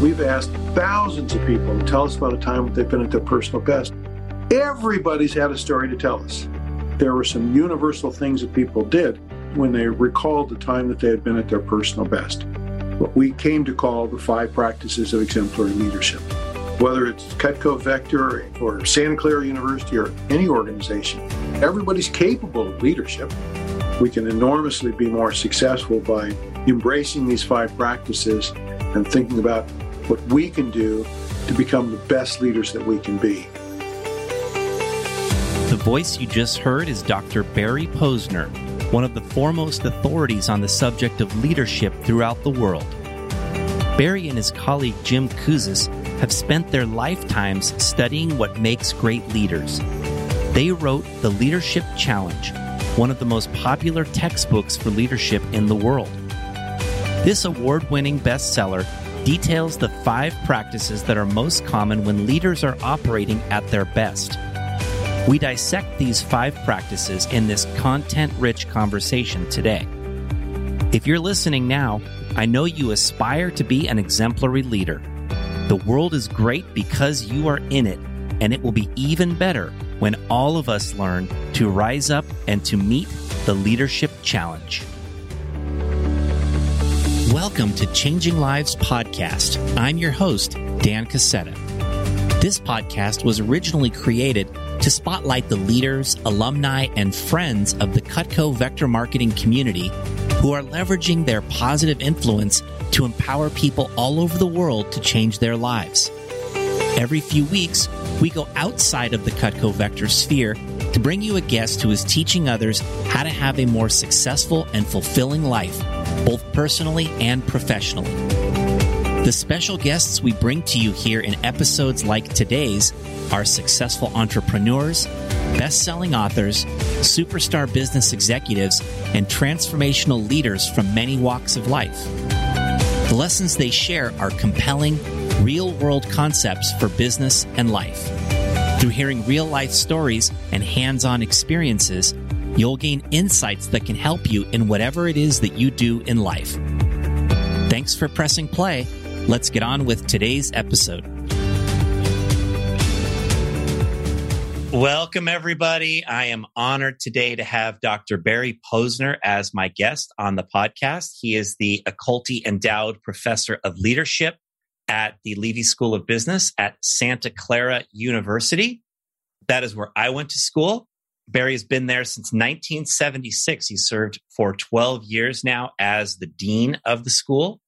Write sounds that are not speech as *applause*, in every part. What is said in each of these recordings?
We've asked thousands of people to tell us about a time they've been at their personal best. Everybody's had a story to tell us. There were some universal things that people did when they recalled the time that they had been at their personal best. What we came to call the five practices of exemplary leadership. Whether it's Cutco Vector or Santa Clara University or any organization, everybody's capable of leadership. We can enormously be more successful by embracing these five practices and thinking about what we can do to become the best leaders that we can be. The voice you just heard is Dr. Barry Posner, one of the foremost authorities on the subject of leadership throughout the world. Barry and his colleague Jim Kouzes have spent their lifetimes studying what makes great leaders. They wrote The Leadership Challenge, one of the most popular textbooks for leadership in the world. This award winning bestseller details the five practices that are most common when leaders are operating at their best. We dissect these five practices in this content rich conversation today. If you're listening now, I know you aspire to be an exemplary leader. The world is great because you are in it, and it will be even better when all of us learn to rise up and to meet the leadership challenge. Welcome to Changing Lives Podcast. I'm your host, Dan Casetta. This podcast was originally created to spotlight the leaders, alumni, and friends of the Cutco Vector Marketing community who are leveraging their positive influence to empower people all over the world to change their lives. Every few weeks, we go outside of the Cutco Vector sphere to bring you a guest who is teaching others how to have a more successful and fulfilling life both personally and professionally. The special guests we bring to you here in episodes like today's are successful entrepreneurs, best selling authors, superstar business executives, and transformational leaders from many walks of life. The lessons they share are compelling, real world concepts for business and life. Through hearing real life stories and hands on experiences, You'll gain insights that can help you in whatever it is that you do in life. Thanks for pressing play. Let's get on with today's episode. Welcome, everybody. I am honored today to have Dr. Barry Posner as my guest on the podcast. He is the Accolti Endowed Professor of Leadership at the Leavey School of Business at Santa Clara University. That is where I went to school. Barry has been there since 1976. He served for 12 years now as the dean of the school.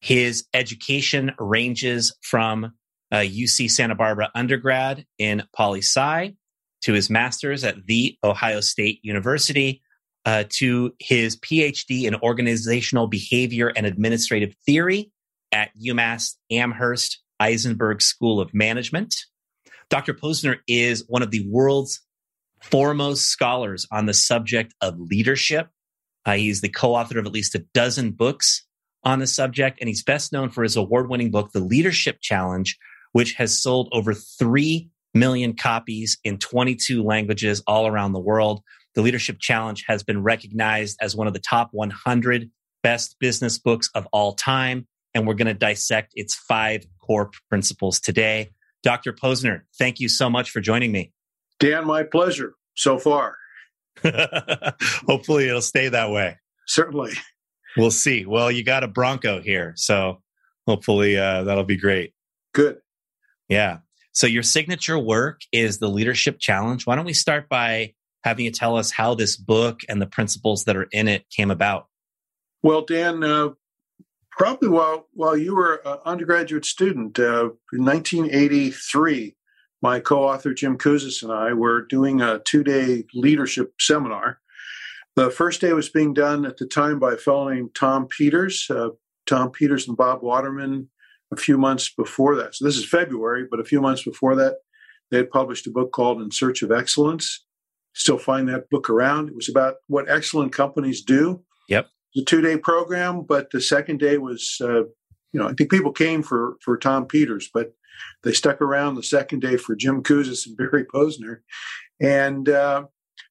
His education ranges from uh, UC Santa Barbara undergrad in poli sci to his master's at the Ohio State University uh, to his PhD in organizational behavior and administrative theory at UMass Amherst Isenberg School of Management. Dr. Posner is one of the world's foremost scholars on the subject of leadership. Uh, he's the co author of at least a dozen books on the subject, and he's best known for his award winning book, The Leadership Challenge, which has sold over 3 million copies in 22 languages all around the world. The Leadership Challenge has been recognized as one of the top 100 best business books of all time. And we're going to dissect its five core principles today. Dr. Posner, thank you so much for joining me. Dan, my pleasure so far. *laughs* Hopefully, it'll stay that way. Certainly. We'll see. Well, you got a Bronco here. So hopefully uh, that'll be great. Good. Yeah. So, your signature work is the Leadership Challenge. Why don't we start by having you tell us how this book and the principles that are in it came about? Well, Dan, uh, probably while while you were an undergraduate student uh, in 1983, my co-author Jim Kouzes and I were doing a two-day leadership seminar. The first day was being done at the time by a fellow named Tom Peters. Uh, Tom Peters and Bob Waterman. A few months before that, so this is February, but a few months before that, they had published a book called In Search of Excellence. Still find that book around. It was about what excellent companies do. Yep. The two-day program, but the second day was, uh, you know, I think people came for for Tom Peters, but they stuck around the second day for Jim Kouzes and *laughs* Barry Posner. And uh,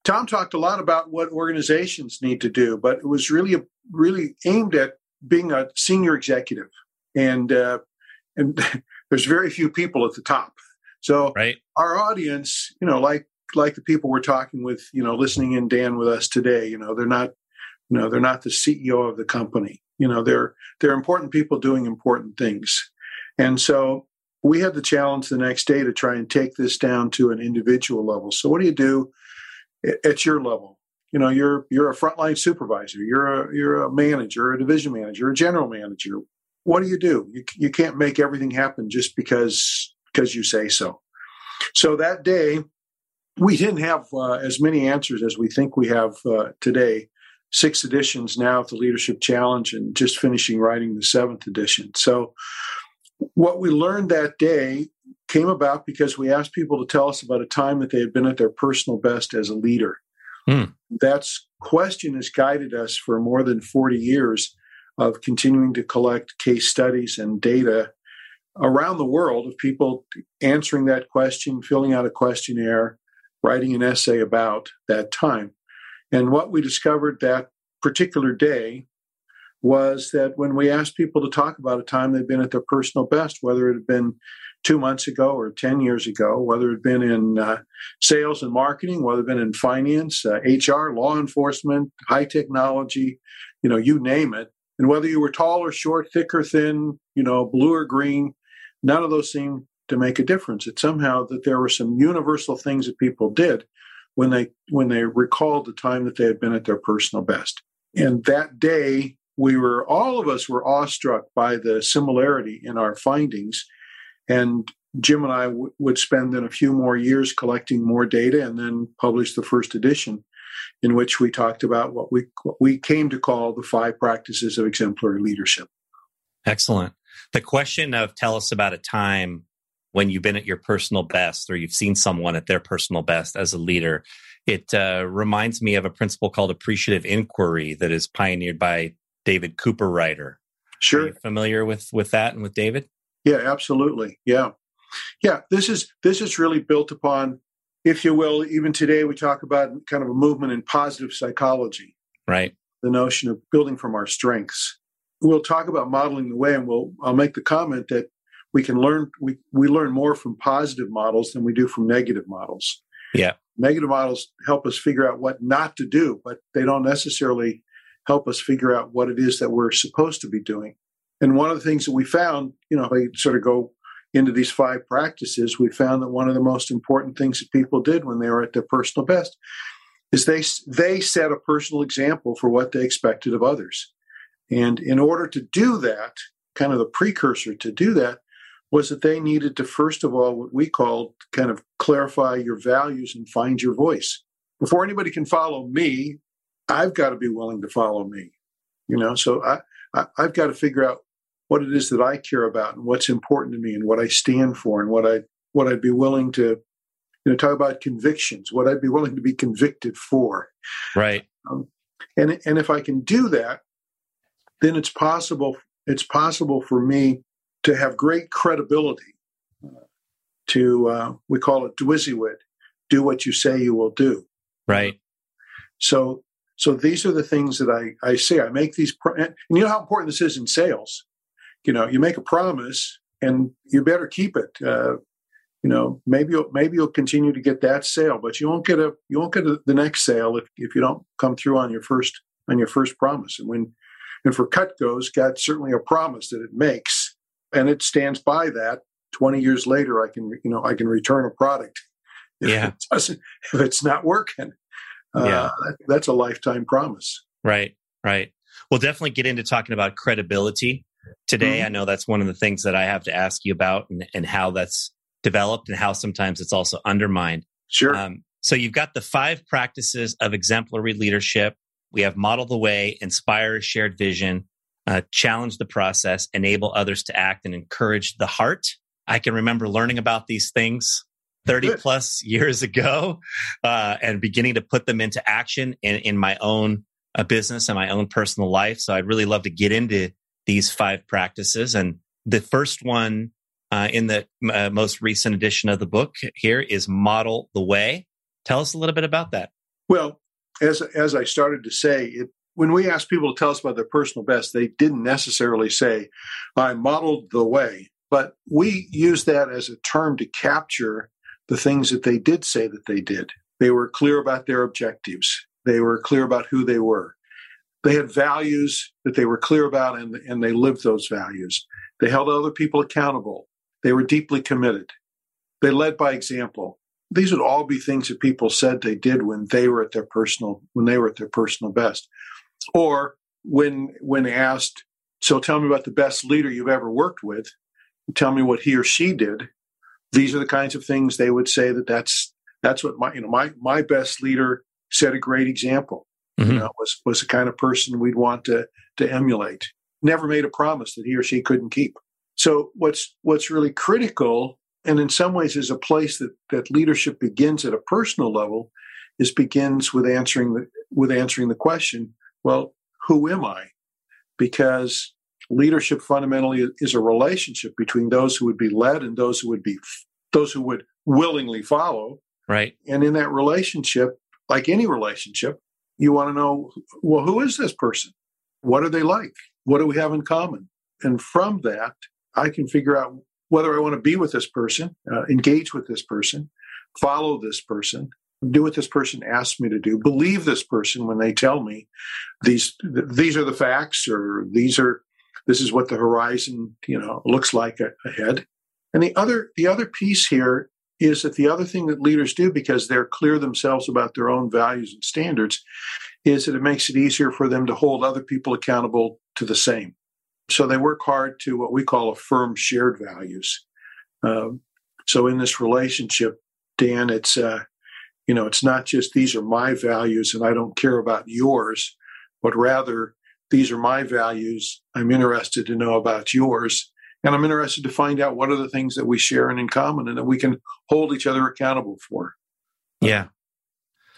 Tom talked a lot about what organizations need to do, but it was really, really aimed at being a senior executive. And uh, and *laughs* there's very few people at the top. So right. our audience, you know, like like the people we're talking with, you know, listening in Dan with us today, you know, they're not, you know, they're not the CEO of the company. You know, they're they're important people doing important things. And so we had the challenge the next day to try and take this down to an individual level. So what do you do at your level? You know, you're you're a frontline supervisor, you're a you're a manager, a division manager, a general manager. What do you do? You you can't make everything happen just because because you say so. So that day, we didn't have uh, as many answers as we think we have uh, today. Six editions now of the Leadership Challenge, and just finishing writing the seventh edition. So, what we learned that day came about because we asked people to tell us about a time that they had been at their personal best as a leader. Hmm. That question has guided us for more than 40 years of continuing to collect case studies and data around the world of people answering that question, filling out a questionnaire, writing an essay about that time. And what we discovered that particular day was that when we asked people to talk about a time they'd been at their personal best, whether it had been two months ago or 10 years ago, whether it had been in uh, sales and marketing, whether it had been in finance, uh, HR, law enforcement, high technology, you know, you name it. And whether you were tall or short, thick or thin, you know, blue or green, none of those seemed to make a difference. It somehow that there were some universal things that people did when they when they recalled the time that they had been at their personal best. And that day, we were all of us were awestruck by the similarity in our findings. And Jim and I w- would spend then a few more years collecting more data, and then publish the first edition, in which we talked about what we what we came to call the five practices of exemplary leadership. Excellent. The question of tell us about a time when you've been at your personal best or you've seen someone at their personal best as a leader. It uh, reminds me of a principle called appreciative inquiry that is pioneered by David Cooperrider. Sure. familiar with with that and with David? Yeah, absolutely. Yeah. Yeah, this is this is really built upon if you will, even today we talk about kind of a movement in positive psychology. Right. The notion of building from our strengths. We'll talk about modeling the way and we'll I'll make the comment that we can learn we, we learn more from positive models than we do from negative models. Yeah. Negative models help us figure out what not to do but they don't necessarily help us figure out what it is that we're supposed to be doing. And one of the things that we found you know if i sort of go into these five practices we found that one of the most important things that people did when they were at their personal best is they they set a personal example for what they expected of others. And in order to do that kind of the precursor to do that was that they needed to, first of all, what we called kind of clarify your values and find your voice. Before anybody can follow me, I've got to be willing to follow me. You know, so I, I I've got to figure out what it is that I care about and what's important to me and what I stand for and what I what I'd be willing to you know talk about convictions, what I'd be willing to be convicted for. Right. Um, and and if I can do that, then it's possible it's possible for me to have great credibility, uh, to uh, we call it dwizzywit, do what you say you will do. Right. So, so these are the things that I I say. I make these, pro- and you know how important this is in sales. You know, you make a promise, and you better keep it. Uh, you know, maybe you'll, maybe you'll continue to get that sale, but you won't get a you won't get a, the next sale if if you don't come through on your first on your first promise. And when and for Cutco's, got certainly a promise that it makes and it stands by that. Twenty years later, I can you know I can return a product *laughs* if yeah. it doesn't if it's not working. Uh, yeah, that, that's a lifetime promise. Right, right. We'll definitely get into talking about credibility today. Mm-hmm. I know that's one of the things that I have to ask you about and, and how that's developed and how sometimes it's also undermined. Sure. Um, so you've got the five practices of exemplary leadership. We have model the way, inspire a shared vision, uh, challenge the process, enable others to act, and encourage the heart. I can remember learning about these things 30 plus years ago uh, and beginning to put them into action in, in my own uh, business and my own personal life. So I'd really love to get into these five practices. And the first one uh, in the uh, most recent edition of the book here is Model the Way. Tell us a little bit about that. Well, as, as I started to say, it, when we asked people to tell us about their personal best, they didn't necessarily say, I modeled the way. But we use that as a term to capture the things that they did say that they did. They were clear about their objectives. They were clear about who they were. They had values that they were clear about and, and they lived those values. They held other people accountable. They were deeply committed. They led by example. These would all be things that people said they did when they were at their personal when they were at their personal best. Or when when asked, so tell me about the best leader you've ever worked with, tell me what he or she did. These are the kinds of things they would say that that's that's what my you know my my best leader set a great example. Mm-hmm. You know, was was the kind of person we'd want to to emulate. Never made a promise that he or she couldn't keep. So what's what's really critical, and in some ways is a place that that leadership begins at a personal level, is begins with answering the with answering the question, well, who am I? Because leadership fundamentally is a relationship between those who would be led and those who would be those who would willingly follow. Right. And in that relationship, like any relationship, you want to know, well, who is this person? What are they like? What do we have in common? And from that, I can figure out whether I want to be with this person, uh, engage with this person, follow this person, do what this person asks me to do, believe this person when they tell me these these are the facts or these are this is what the horizon you know looks like ahead. And the other the other piece here is that the other thing that leaders do because they're clear themselves about their own values and standards is that it makes it easier for them to hold other people accountable to the same. So they work hard to what we call affirm shared values. Um, so in this relationship, Dan, it's uh, you know it's not just these are my values and I don't care about yours, but rather these are my values. I'm interested to know about yours, and I'm interested to find out what are the things that we share and in common and that we can hold each other accountable for. Yeah.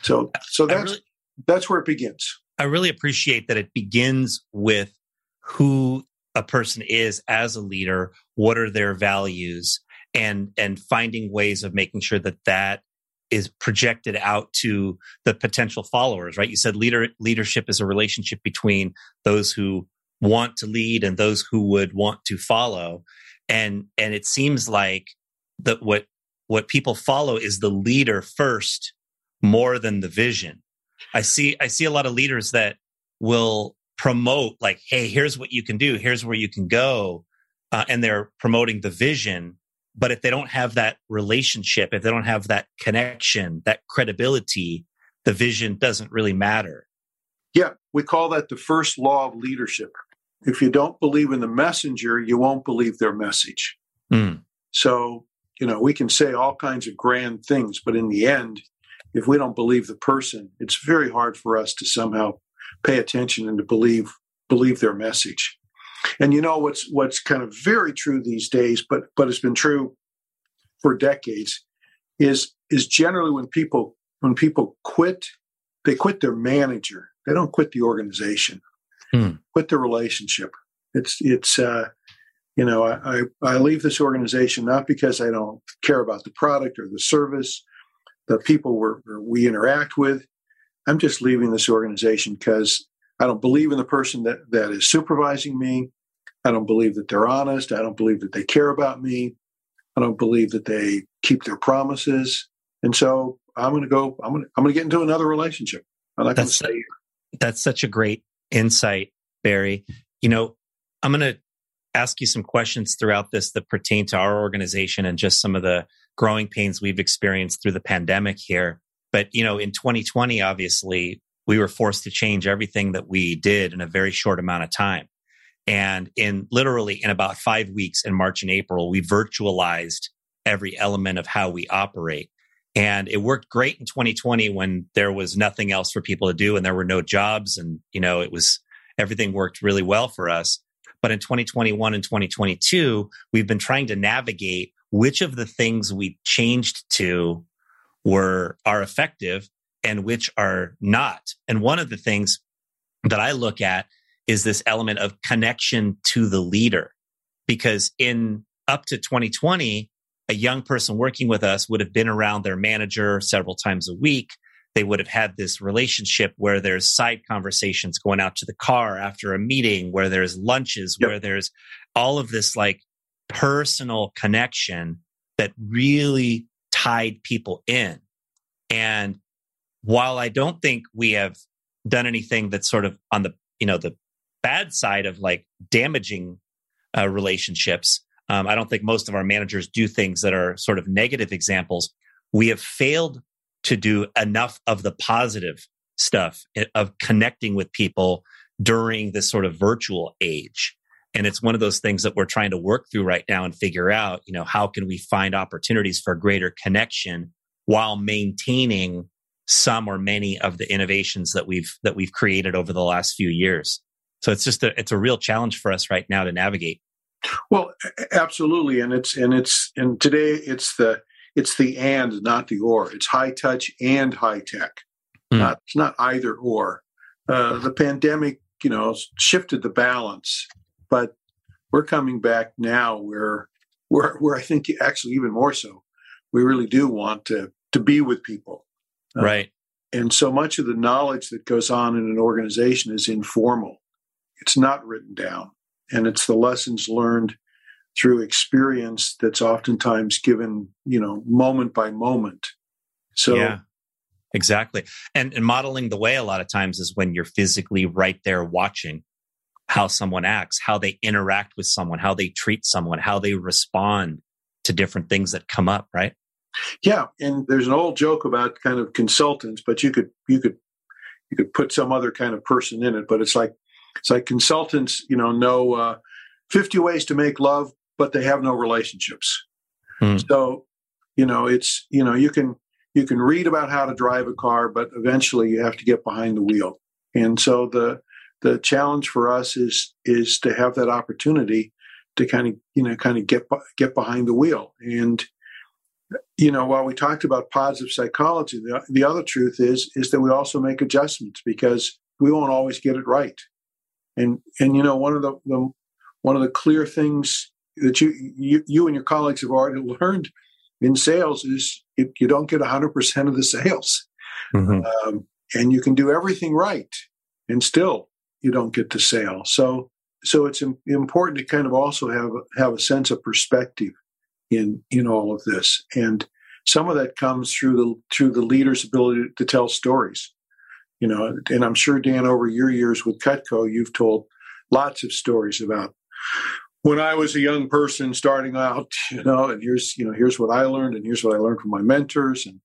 So so that's really, that's where it begins. I really appreciate that it begins with who a person is as a leader, what are their values and and finding ways of making sure that that is projected out to the potential followers, right? You said leader leadership is a relationship between those who want to lead and those who would want to follow. And and it seems like that what what people follow is the leader first more than the vision. I see I see a lot of leaders that will promote like hey here's what you can do here's where you can go uh, and they're promoting the vision but if they don't have that relationship if they don't have that connection that credibility the vision doesn't really matter yeah we call that the first law of leadership if you don't believe in the messenger, you won't believe their message. Mm. So, you know, we can say all kinds of grand things, but in the end, if we don't believe the person, it's very hard for us to somehow pay attention and to believe believe their message. And you know what's what's kind of very true these days, but but it's been true for decades, is is generally when people when people quit, they quit their manager. They don't quit the organization hmm. quit the relationship. It's it's uh, you know I, I leave this organization not because I don't care about the product or the service, the people we we interact with. I'm just leaving this organization because I don't believe in the person that, that is supervising me. I don't believe that they're honest. I don't believe that they care about me. I don't believe that they keep their promises. And so I'm going to go. I'm going to I'm going to get into another relationship. I'm not going to stay here. That's such a great insight, Barry. You know, I'm going to ask you some questions throughout this that pertain to our organization and just some of the growing pains we've experienced through the pandemic here. But, you know, in 2020, obviously, we were forced to change everything that we did in a very short amount of time. And in literally in about five weeks in March and April, we virtualized every element of how we operate. And it worked great in 2020 when there was nothing else for people to do and there were no jobs. And, you know, it was everything worked really well for us. But in 2021 and 2022, we've been trying to navigate which of the things we changed to were are effective and which are not. And one of the things that I look at is this element of connection to the leader. Because in up to 2020, a young person working with us would have been around their manager several times a week. They would have had this relationship where there's side conversations going out to the car after a meeting, where there's lunches, yep. where there's all of this like personal connection that really tied people in. And while I don't think we have done anything that's sort of on the, you know, the bad side of like damaging uh, relationships, um, I don't think most of our managers do things that are sort of negative examples. We have failed to do enough of the positive stuff eh, of connecting with people during this sort of virtual age. And it's one of those things that we're trying to work through right now and figure out, you know, how can we find opportunities for greater connection while maintaining some or many of the innovations that we've that we've created over the last few years. So it's just a it's a real challenge for us right now to navigate. Well, absolutely, and it's and it's and today it's the it's the and not the or. It's high touch and high tech. Mm. Not it's not either or. Uh, the pandemic, you know, shifted the balance but we're coming back now where where where I think actually even more so, we really do want to to be with people. Uh, right. And so much of the knowledge that goes on in an organization is informal. It's not written down. And it's the lessons learned through experience that's oftentimes given, you know, moment by moment. So yeah. Exactly. And, and modeling the way a lot of times is when you're physically right there watching how someone acts, how they interact with someone, how they treat someone, how they respond to different things that come up, right? Yeah, and there's an old joke about kind of consultants, but you could you could you could put some other kind of person in it, but it's like it's like consultants, you know, know uh, 50 ways to make love, but they have no relationships. Hmm. So, you know, it's you know, you can you can read about how to drive a car, but eventually you have to get behind the wheel. And so the the challenge for us is is to have that opportunity to kind of you know kind of get get behind the wheel and you know while we talked about positive psychology the, the other truth is is that we also make adjustments because we won't always get it right and and you know one of the, the one of the clear things that you, you you and your colleagues have already *laughs* learned in sales is you, you don't get 100% of the sales mm-hmm. um, and you can do everything right and still you don't get the sale. So so it's important to kind of also have have a sense of perspective in in all of this, and some of that comes through the through the leader's ability to tell stories. You know, and I'm sure Dan, over your years with Cutco, you've told lots of stories about when I was a young person starting out. You know, and here's you know here's what I learned, and here's what I learned from my mentors, and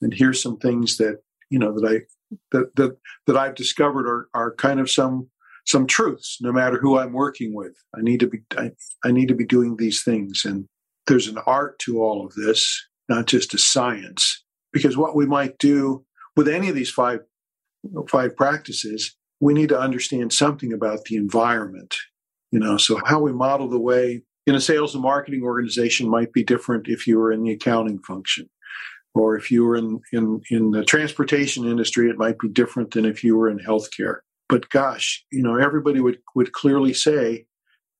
and here's some things that you know that I that that that I've discovered are are kind of some some truths. No matter who I'm working with, I need to be I, I need to be doing these things, and there's an art to all of this, not just a science. Because what we might do with any of these five five practices, we need to understand something about the environment. You know, so how we model the way in a sales and marketing organization might be different if you were in the accounting function or if you were in, in, in the transportation industry, it might be different than if you were in healthcare. But gosh, you know, everybody would, would clearly say,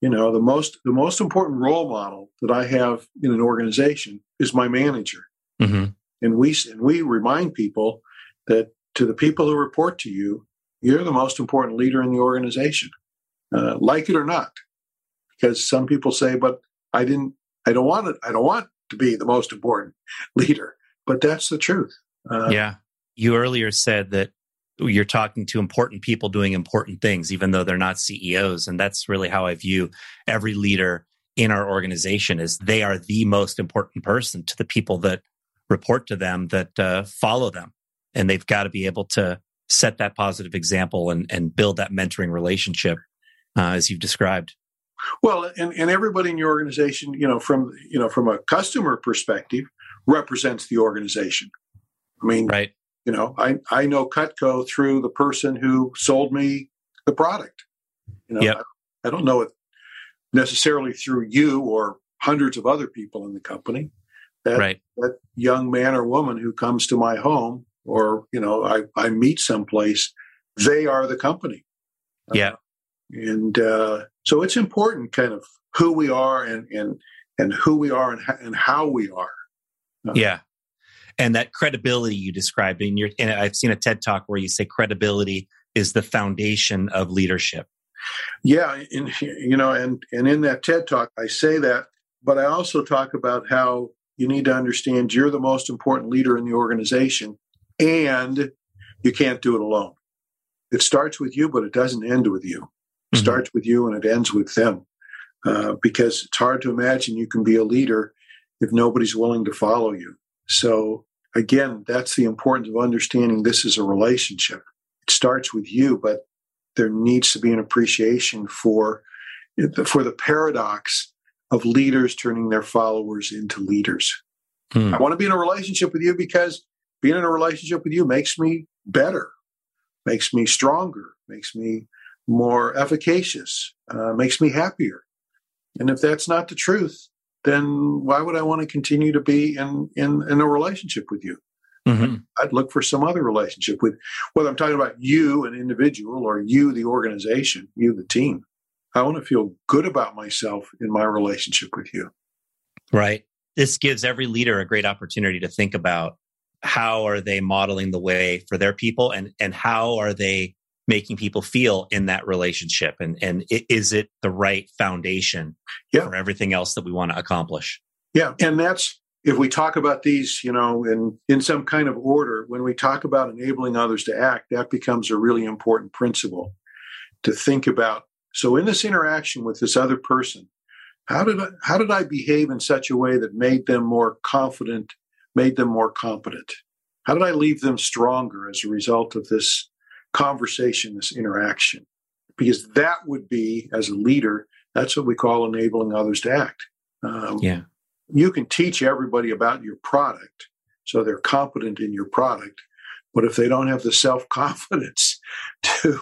you know, the most the most important role model that I have in an organization is my manager. Mm-hmm. And we and we remind people that to the people who report to you, you're the most important leader in the organization, uh, like it or not. Because some people say, "But I didn't. I don't want it. I don't want to be the most important *laughs* leader." but that's the truth. Uh, yeah. You earlier said that you're talking to important people doing important things, even though they're not CEOs. And that's really how I view every leader in our organization is they are the most important person to the people that report to them that uh, follow them. And they've got to be able to set that positive example and, and build that mentoring relationship uh, as you've described. Well, and, and everybody in your organization, you know, from you know, from a customer perspective, represents the organization. I mean, right. You know, I, I know Cutco through the person who sold me the product. You know, yep. I, I don't know it necessarily through you or hundreds of other people in the company. That, right. that young man or woman who comes to my home or, you know, I, I meet someplace, they are the company. Yeah. Uh, and uh, so it's important kind of who we are and, and, and who we are and, and how we are. Yeah. And that credibility you described in your, and I've seen a TED talk where you say credibility is the foundation of leadership. Yeah, in, you know, and and in that TED talk, I say that but I also talk about how you need to understand you're the most important leader in the organization and you can't do it alone. It starts with you, but it doesn't end with you. It mm-hmm. starts with you and it ends with them. Uh, because it's hard to imagine you can be a leader if nobody's willing to follow you. So again, that's the importance of understanding this is a relationship. It starts with you, but there needs to be an appreciation for for the paradox of leaders turning their followers into leaders. Hmm. I want to be in a relationship with you because being in a relationship with you makes me better, makes me stronger, makes me more efficacious, uh, makes me happier. And if that's not the truth, then why would I want to continue to be in in, in a relationship with you? Mm-hmm. I'd look for some other relationship with whether I'm talking about you, an individual, or you, the organization, you, the team. I want to feel good about myself in my relationship with you. Right. This gives every leader a great opportunity to think about how are they modeling the way for their people and and how are they making people feel in that relationship and and is it the right foundation yeah. for everything else that we want to accomplish? Yeah and that's if we talk about these you know in in some kind of order when we talk about enabling others to act that becomes a really important principle to think about. So in this interaction with this other person how did I, how did I behave in such a way that made them more confident made them more competent? How did I leave them stronger as a result of this conversation, this interaction, because that would be, as a leader, that's what we call enabling others to act. Um, yeah. You can teach everybody about your product so they're competent in your product. But if they don't have the self confidence *laughs* to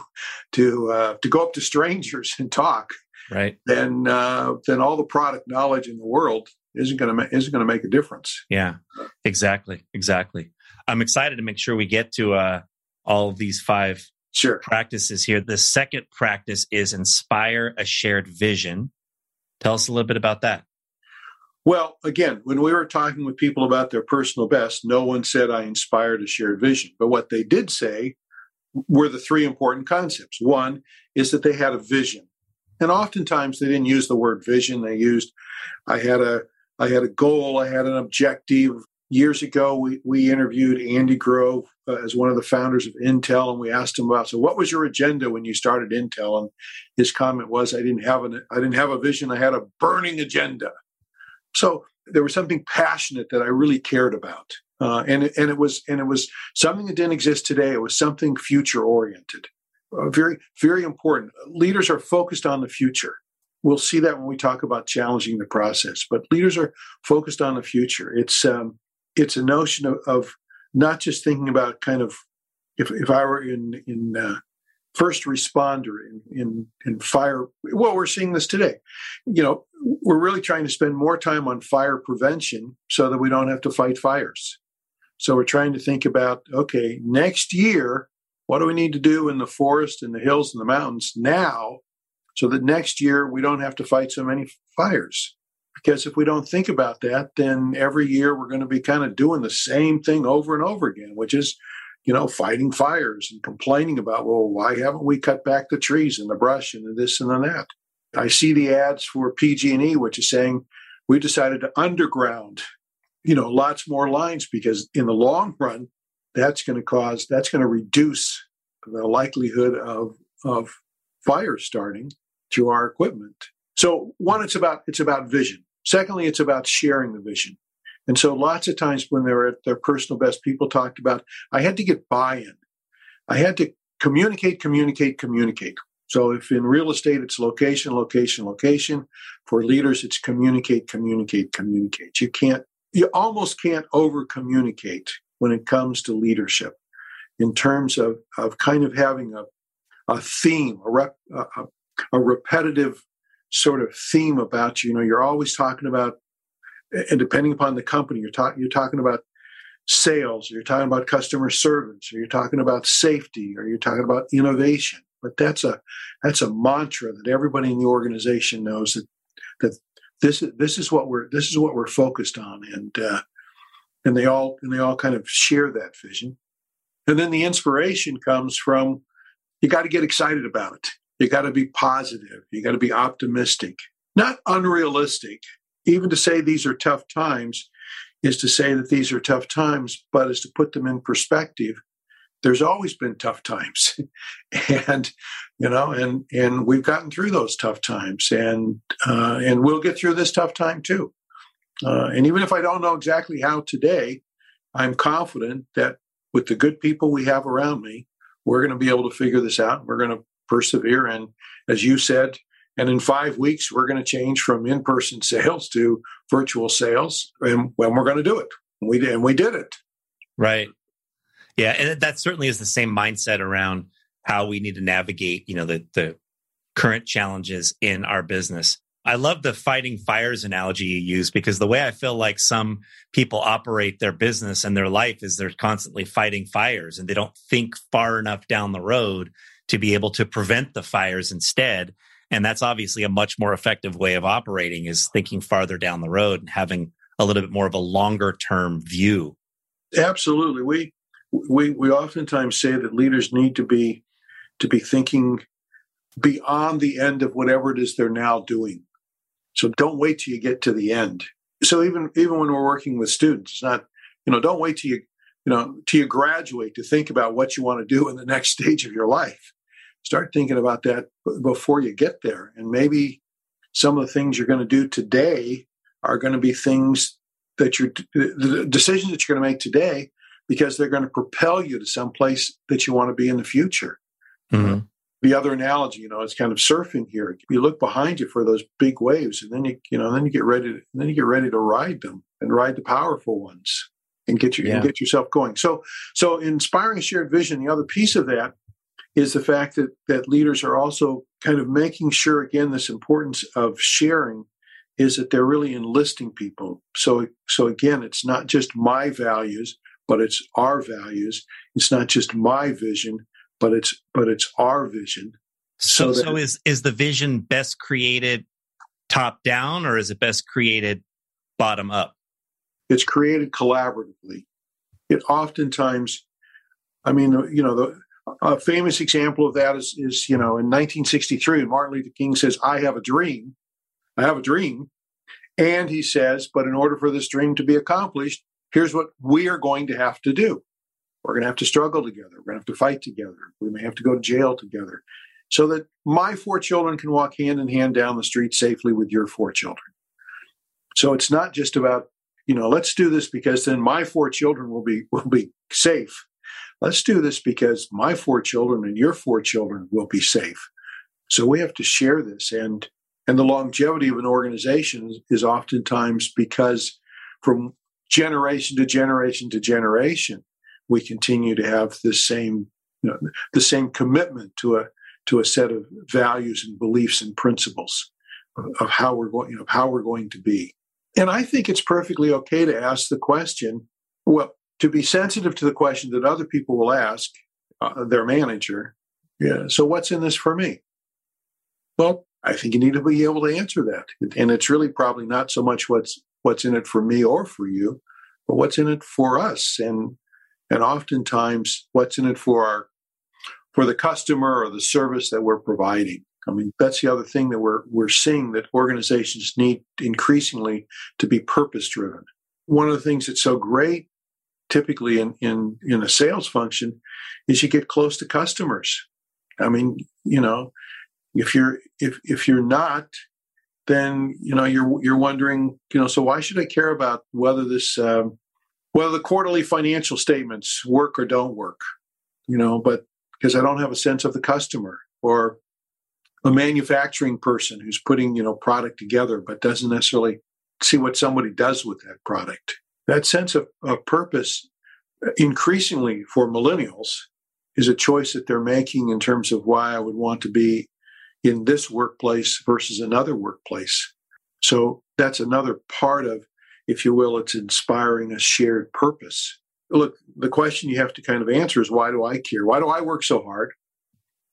to uh, to go up to strangers and talk, right? Then uh, then all the product knowledge in the world isn't going to isn't going to make a difference. Yeah, exactly, exactly. I'm excited to make sure we get to uh, all of these five sure. practices here. The second practice is inspire a shared vision. Tell us a little bit about that. Well, again, when we were talking with people about their personal best, no one said I inspired a shared vision. But what they did say were the three important concepts. One is that they had a vision. And oftentimes they didn't use the word vision. They used, I had a, I had a goal, I had an objective, years ago, we, we interviewed Andy Grove uh, as one of the founders of Intel, and we asked him about, so what was your agenda when you started Intel? And his comment was, I didn't have an, I didn't have a vision. I had a burning agenda. So there was something passionate that I really cared about. Uh, and, and it was, and it was something that didn't exist today. It was something future oriented. Uh, very, very important. Leaders are focused on the future. We'll see that when we talk about challenging the process, but leaders are focused on the future. It's, um, it's a notion of, of not just thinking about kind of if, if I were in in uh, first responder in, in in fire. Well, we're seeing this today. You know, we're really trying to spend more time on fire prevention so that we don't have to fight fires. So we're trying to think about okay, next year, what do we need to do in the forest and the hills and the mountains now, so that next year we don't have to fight so many fires. Because if we don't think about that, then every year we're going to be kind of doing the same thing over and over again, which is, you know, fighting fires and complaining about, well, why haven't we cut back the trees and the brush and the this and the that? I see the ads for PG&E, which is saying we decided to underground, you know, lots more lines because in the long run, that's going to cause, that's going to reduce the likelihood of, of fire starting through our equipment. So one, it's about it's about vision. Secondly, it's about sharing the vision. And so lots of times when they're at their personal best, people talked about I had to get buy-in. I had to communicate, communicate, communicate. So if in real estate it's location, location, location, for leaders it's communicate, communicate, communicate. You can't you almost can't over communicate when it comes to leadership in terms of, of kind of having a, a theme, a, rep, a, a repetitive sort of theme about you. You know, you're always talking about, and depending upon the company, you're talking you're talking about sales, or you're talking about customer service, or you're talking about safety, or you're talking about innovation. But that's a that's a mantra that everybody in the organization knows that that this is this is what we're this is what we're focused on, and uh, and they all and they all kind of share that vision. And then the inspiration comes from you got to get excited about it. You got to be positive. You got to be optimistic, not unrealistic, even to say these are tough times is to say that these are tough times, but is to put them in perspective. There's always been tough times, *laughs* and you know, and and we've gotten through those tough times, and uh, and we'll get through this tough time too. Uh, and even if I don't know exactly how today, I'm confident that with the good people we have around me, we're going to be able to figure this out. We're going to persevere, and as you said, and in five weeks, we're going to change from in person sales to virtual sales. And when we're going to do it, we did, and we did it. Right. Yeah. And that certainly is the same mindset around how we need to navigate, you know, the, the current challenges in our business. I love the fighting fires analogy you use because the way I feel like some people operate their business and their life is they're constantly fighting fires and they don't think far enough down the road to be able to prevent the fires instead. And that's obviously a much more effective way of operating is thinking farther down the road and having a little bit more of a longer term view. Absolutely. We we we oftentimes say that leaders need to be to be thinking beyond the end of whatever it is they're now doing. So don't wait till you get to the end. So even even when we're working with students, it's not, you know, don't wait till you, you know, till you graduate to think about what you want to do in the next *laughs* stage of your life start thinking about that before you get there. And maybe some of the things you're going to do today are going to be things that you're, the decisions that you're going to make today, because they're going to propel you to some place that you want to be in the future. Mm-hmm. The other analogy, you know, it's kind of surfing here. You look behind you for those big waves, and then you, you know, then you get ready to, then you get ready to ride them and ride the powerful ones and get you yeah. and get yourself going. So, so inspiring shared vision. The other piece of that is the fact that that leaders are also kind of making sure again this importance of sharing is that they're really enlisting people so so again it's not just my values but it's our values it's not just my vision but it's but it's our vision so so, so is is the vision best created top down or is it best created bottom up it's created collaboratively it oftentimes i mean uh, you know the a famous example of that is, is you know, in 1963, Martin Luther King says, I have a dream. I have a dream. And he says, but in order for this dream to be accomplished, here's what we are going to have to do. We're going to have to struggle together. We're going to have to fight together. We may have to go to jail together so that my four children can walk hand in hand down the street safely with your four children. So it's not just about, you know, let's do this because then my four children will be will be safe let's do this because my four children and your four children will be safe. So we have to share this. And, and the longevity of an organization is oftentimes because from generation to generation to generation, we continue to have the same, you know, the same commitment to a, to a set of values and beliefs and principles of how we're going, you know, how we're going to be. And I think it's perfectly okay to ask the question, well, to be sensitive to the question that other people will ask uh, their manager. Yeah. So what's in this for me? Well, I think you need to be able to answer that. And it's really probably not so much what's what's in it for me or for you, but what's in it for us and and oftentimes what's in it for our for the customer or the service that we're providing. I mean, that's the other thing that we're we're seeing that organizations need increasingly to be purpose driven. One of the things that's so great typically in, in, in a sales function is you get close to customers. I mean, you know, if you're, if, if you're not, then, you know, you're, you're wondering, you know, so why should I care about whether this, um, whether the quarterly financial statements work or don't work, you know, but because I don't have a sense of the customer or a manufacturing person who's putting, you know, product together, but doesn't necessarily see what somebody does with that product that sense of, of purpose uh, increasingly for millennials is a choice that they're making in terms of why I would want to be in this workplace versus another workplace. So that's another part of, if you will, it's inspiring a shared purpose. Look, the question you have to kind of answer is why do I care? Why do I work so hard?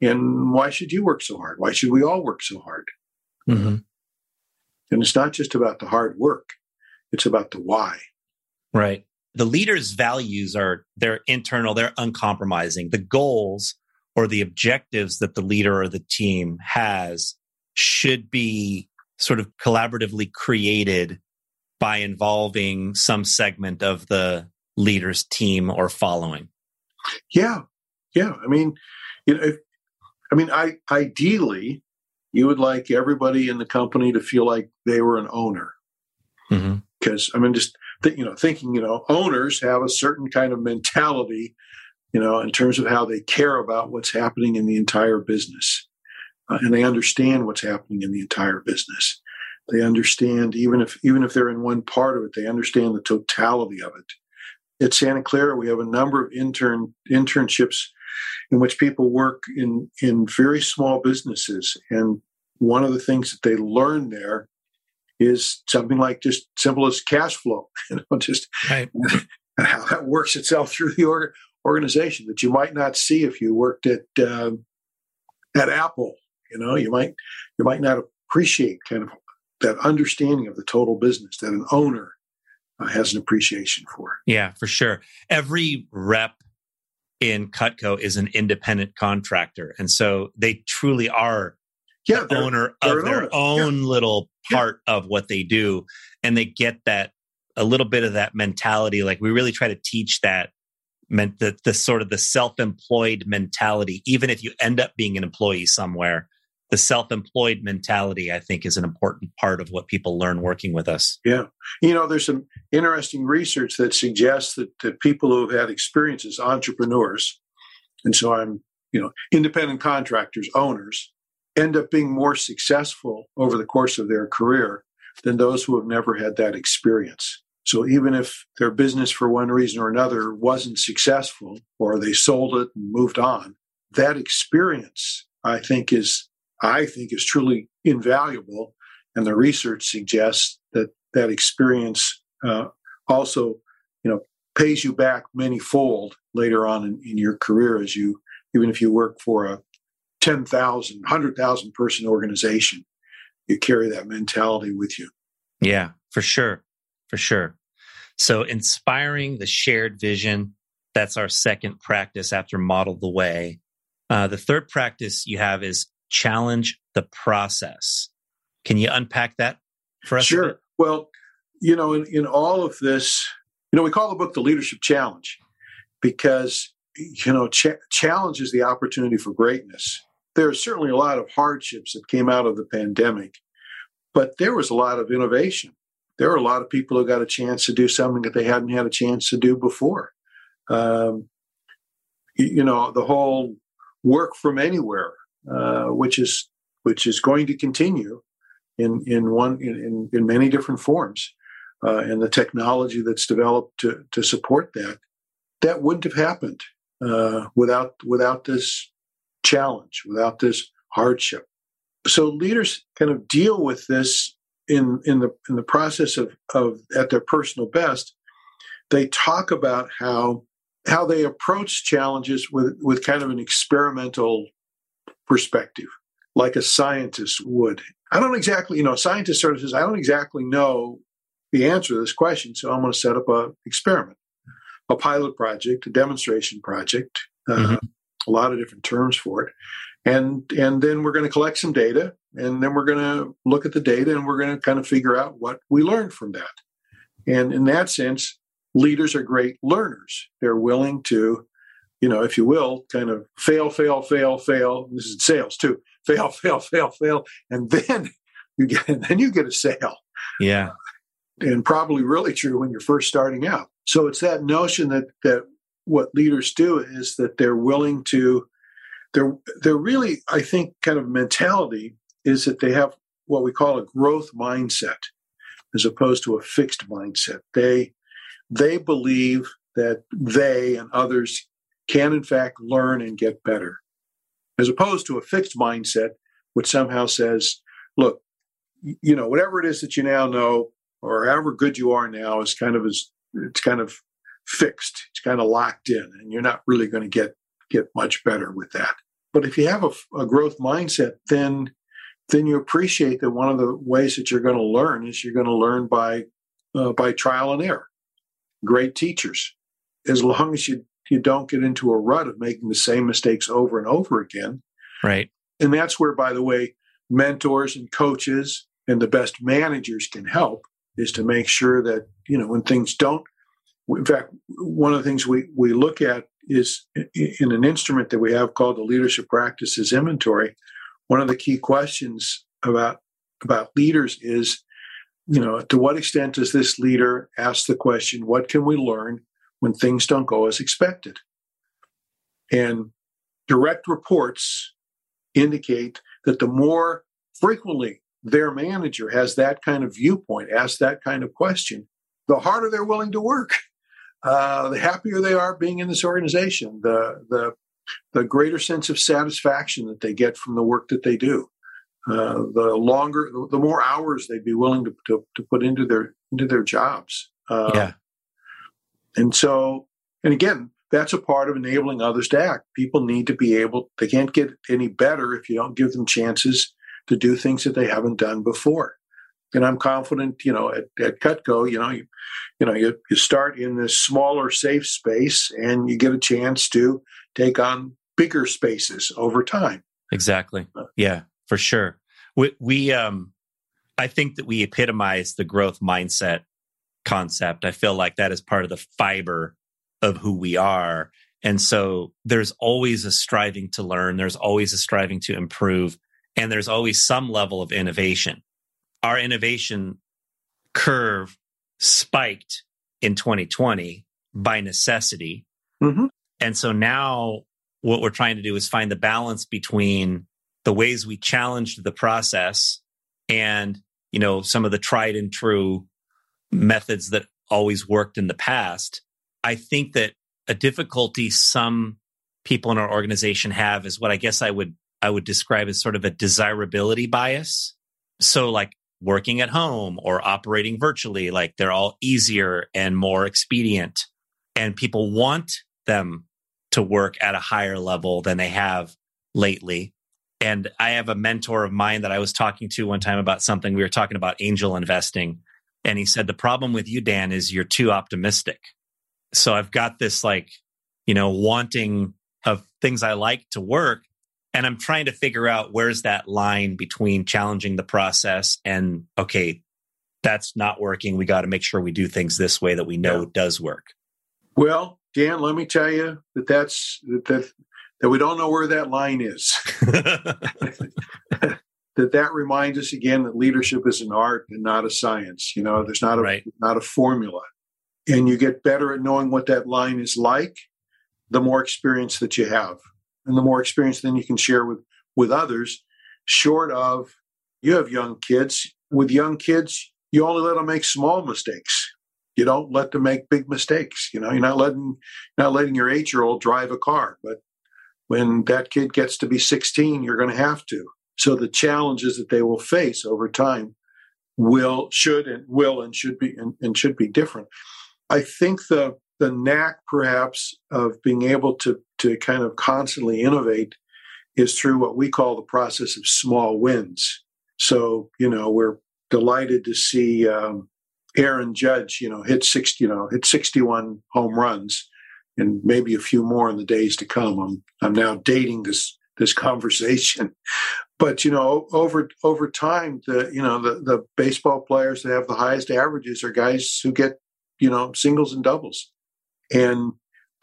And why should you work so hard? Why should we all work so hard? Mm-hmm. And it's not just about the hard work, it's about the why. Right. The leader's values are they're internal, they're uncompromising. The goals or the objectives that the leader or the team has should be sort of collaboratively created by involving some segment of the leader's team or following. Yeah. Yeah. I mean, you know, if, I mean, I ideally, you would like everybody in the company to feel like they were an owner. Because mm-hmm. I mean, just th- you know, thinking you know, owners have a certain kind of mentality, you know, in terms of how they care about what's happening in the entire business, uh, and they understand what's happening in the entire business. They understand even if even if they're in one part of it, they understand the totality of it. At Santa Clara, we have a number of intern internships in which people work in in very small businesses. And one of the things that they learn there is something like just simple as cash flow *laughs* you know just right. *laughs* how that works itself through the org- organization that you might not see if you worked at uh, at apple you know you might you might not appreciate kind of that understanding of the total business that an owner uh, has an appreciation for. Yeah for sure. Every rep in Cutco is an independent contractor. And so they truly are yeah, the owner of their owner. own yeah. little part yeah. of what they do. And they get that a little bit of that mentality. Like we really try to teach that meant the, the sort of the self-employed mentality, even if you end up being an employee somewhere, the self-employed mentality, I think, is an important part of what people learn working with us. Yeah, you know, there's some interesting research that suggests that, that people who have had experience as entrepreneurs, and so I'm, you know, independent contractors, owners, end up being more successful over the course of their career than those who have never had that experience. So even if their business for one reason or another wasn't successful or they sold it and moved on, that experience I think is I think is truly invaluable. And the research suggests that that experience uh, also, you know, pays you back many fold later on in, in your career as you, even if you work for a 10,000, 100,000 person organization, you carry that mentality with you. Yeah, for sure. For sure. So inspiring the shared vision, that's our second practice after model the way. Uh, the third practice you have is challenge the process. Can you unpack that for us? Sure. Well, you know, in, in all of this, you know, we call the book the Leadership Challenge because, you know, ch- challenge is the opportunity for greatness. There are certainly a lot of hardships that came out of the pandemic, but there was a lot of innovation. There were a lot of people who got a chance to do something that they hadn't had a chance to do before. Um, you know, the whole work from anywhere uh, which is which is going to continue in in one in, in many different forms, uh, and the technology that's developed to to support that that wouldn't have happened uh, without without this challenge, without this hardship. So leaders kind of deal with this in in the in the process of of at their personal best. They talk about how how they approach challenges with with kind of an experimental perspective, like a scientist would. I don't exactly, you know, a scientist sort of says, I don't exactly know the answer to this question, so I'm going to set up an experiment, a pilot project, a demonstration project, uh, mm-hmm. a lot of different terms for it. And, and then we're going to collect some data and then we're going to look at the data and we're going to kind of figure out what we learned from that. And in that sense, leaders are great learners. They're willing to you know, if you will, kind of fail, fail, fail, fail. This is sales too. *laughs* Fail, fail, fail, fail, and then *laughs* you get then you get a sale. Yeah, and probably really true when you're first starting out. So it's that notion that that what leaders do is that they're willing to they're they're really I think kind of mentality is that they have what we call a growth mindset as opposed to a fixed mindset. They they believe that they and others can in fact learn and get better, as opposed to a fixed mindset, which somehow says, look, you know, whatever it is that you now know, or however good you are now, is kind of as it's kind of fixed, it's kind of locked in, and you're not really going to get get much better with that. But if you have a, a growth mindset, then then you appreciate that one of the ways that you're going to learn is you're going to learn by uh, by trial and error. Great teachers, as long as you you don't get into a rut of making the same mistakes over and over again. Right. And that's where, by the way, mentors and coaches and the best managers can help is to make sure that you know when things don't in fact one of the things we we look at is in an instrument that we have called the leadership practices inventory one of the key questions about about leaders is you know to what extent does this leader ask the question what can we learn when things don't go as expected and direct reports indicate that the more frequently their manager has that kind of viewpoint, asks that kind of question, the harder they're willing to work. Uh, the happier they are being in this organization, the the the greater sense of satisfaction that they get from the work that they do. Uh, the longer, the more hours they'd be willing to, to, to put into their into their jobs. Uh, yeah. And so, and again, that's a part of enabling others to act. People need to be able. They can't get any better if you don't give them chances to do things that they haven't done before. And I'm confident, you know, at, at Cutco, you know, you, you know, you, you start in this smaller, safe space and you get a chance to take on bigger spaces over time. Exactly. Uh, yeah, for sure. We, we um, I think that we epitomize the growth mindset concept. I feel like that is part of the fiber of who we are. And so there's always a striving to learn. There's always a striving to improve and there's always some level of innovation. Our innovation curve spiked in 2020 by necessity. Mm-hmm. And so now what we're trying to do is find the balance between the ways we challenged the process and, you know, some of the tried and true methods that always worked in the past. I think that a difficulty some people in our organization have is what I guess I would I would describe as sort of a desirability bias. So, like working at home or operating virtually, like they're all easier and more expedient. And people want them to work at a higher level than they have lately. And I have a mentor of mine that I was talking to one time about something. We were talking about angel investing. And he said, The problem with you, Dan, is you're too optimistic. So I've got this like, you know, wanting of things I like to work, and I'm trying to figure out where's that line between challenging the process and, okay, that's not working. We got to make sure we do things this way that we know yeah. does work. Well, Dan, let me tell you that that's that that, that we don't know where that line is. *laughs* *laughs* that that reminds us again that leadership is an art and not a science. You know, there's not a right. not a formula, and you get better at knowing what that line is like the more experience that you have. And the more experience then you can share with with others short of you have young kids. With young kids you only let them make small mistakes. You don't let them make big mistakes. You know you're not letting you're not letting your eight year old drive a car. But when that kid gets to be 16 you're going to have to so the challenges that they will face over time will should and will and should be and, and should be different i think the the knack perhaps of being able to to kind of constantly innovate is through what we call the process of small wins. So you know we're delighted to see um, Aaron Judge you know hit sixty you know hit sixty one home runs and maybe a few more in the days to come. I'm I'm now dating this this conversation. *laughs* But you know, over over time, the you know the the baseball players that have the highest averages are guys who get you know singles and doubles. And